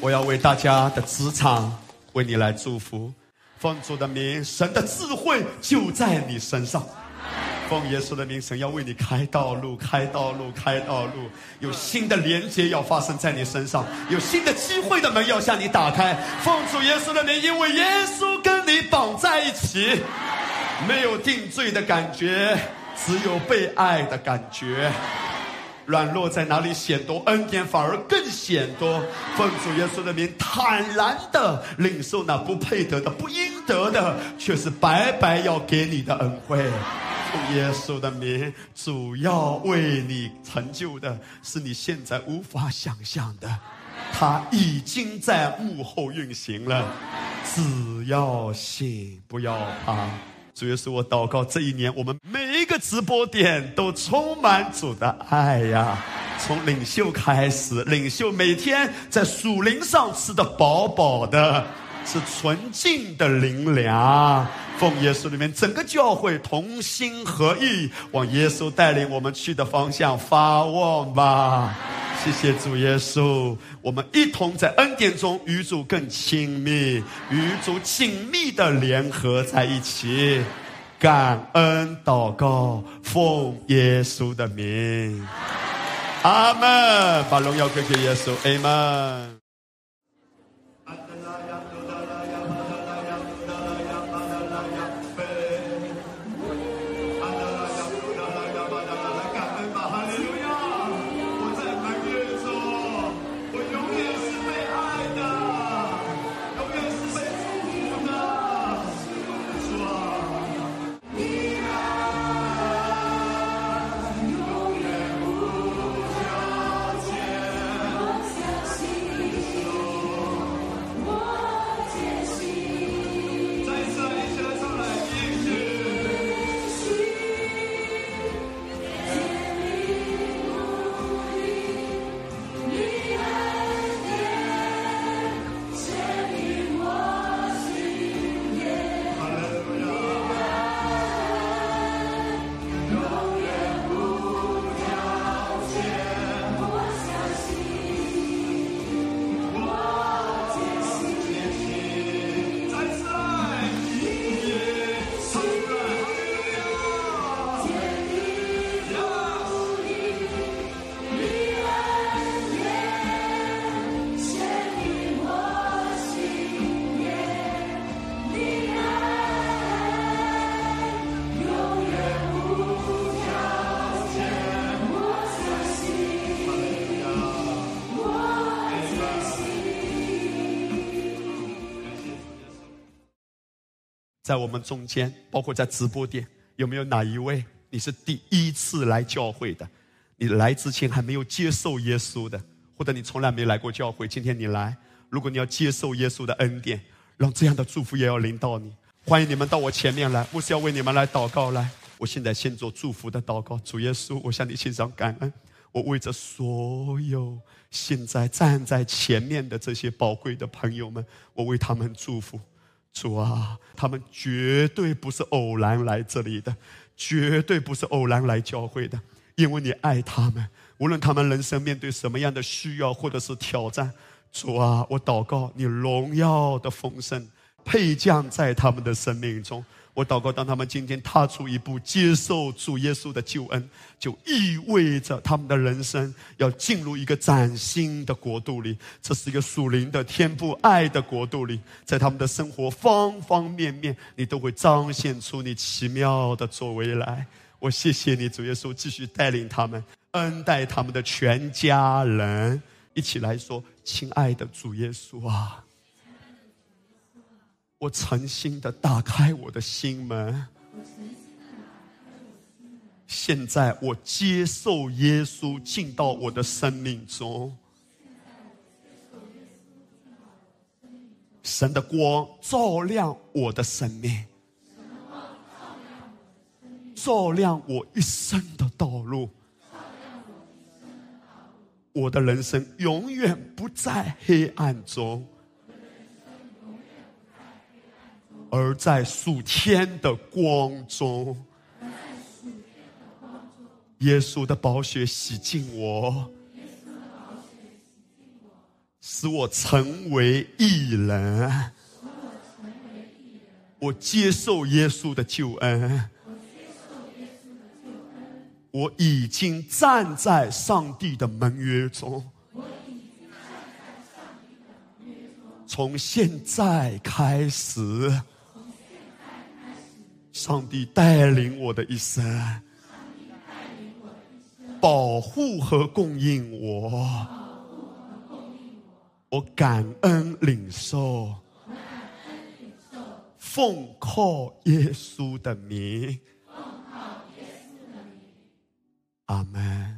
我要为大家的职场为你来祝福，奉主的名，神的智慧就在你身上。奉耶稣的名，神要为你开道路，开道路，开道路。有新的连接要发生在你身上，有新的机会的门要向你打开。奉主耶稣的名，因为耶稣跟你绑在一起。没有定罪的感觉，只有被爱的感觉。软弱在哪里显多，恩典反而更显多。奉主耶稣的名，坦然的领受那不配得的、不应得的，却是白白要给你的恩惠。奉耶稣的名，主要为你成就的是你现在无法想象的，他已经在幕后运行了。只要信，不要怕。主要是，我祷告，这一年我们每一个直播点都充满主的爱呀！从领袖开始，领袖每天在属灵上吃的饱饱的，是纯净的灵粮。奉耶稣里面，整个教会同心合意，往耶稣带领我们去的方向发望吧。谢谢主耶稣，我们一同在恩典中与主更亲密，与主紧密的联合在一起。感恩祷告，奉耶稣的名，阿门。把荣耀归给耶稣，阿门。在我们中间，包括在直播间，有没有哪一位你是第一次来教会的？你来之前还没有接受耶稣的，或者你从来没来过教会，今天你来，如果你要接受耶稣的恩典，让这样的祝福也要临到你。欢迎你们到我前面来，我是要为你们来祷告。来，我现在先做祝福的祷告。主耶稣，我向你献上感恩，我为着所有现在站在前面的这些宝贵的朋友们，我为他们祝福。主啊，他们绝对不是偶然来这里的，绝对不是偶然来教会的，因为你爱他们，无论他们人生面对什么样的需要或者是挑战，主啊，我祷告你荣耀的丰盛配降在他们的生命中。我祷告，当他们今天踏出一步，接受主耶稣的救恩，就意味着他们的人生要进入一个崭新的国度里。这是一个属灵的天赋爱的国度里，在他们的生活方方面面，你都会彰显出你奇妙的作为来。我谢谢你，主耶稣，继续带领他们，恩待他们的全家人，一起来说：“亲爱的主耶稣啊！”我诚心的打开我的心门，现在我接受耶稣进到我的生命中，神的光照亮我的生命，照亮我一生的道路，我的人生永远不在黑暗中。而在数天的光中，耶稣的宝血洗净我，使我成为义人。我接受耶稣的救恩，我已经站在上帝的门约中。从现在开始。上帝带领我的一生，保护和供应我，我感恩领受，奉靠耶稣的名，阿门。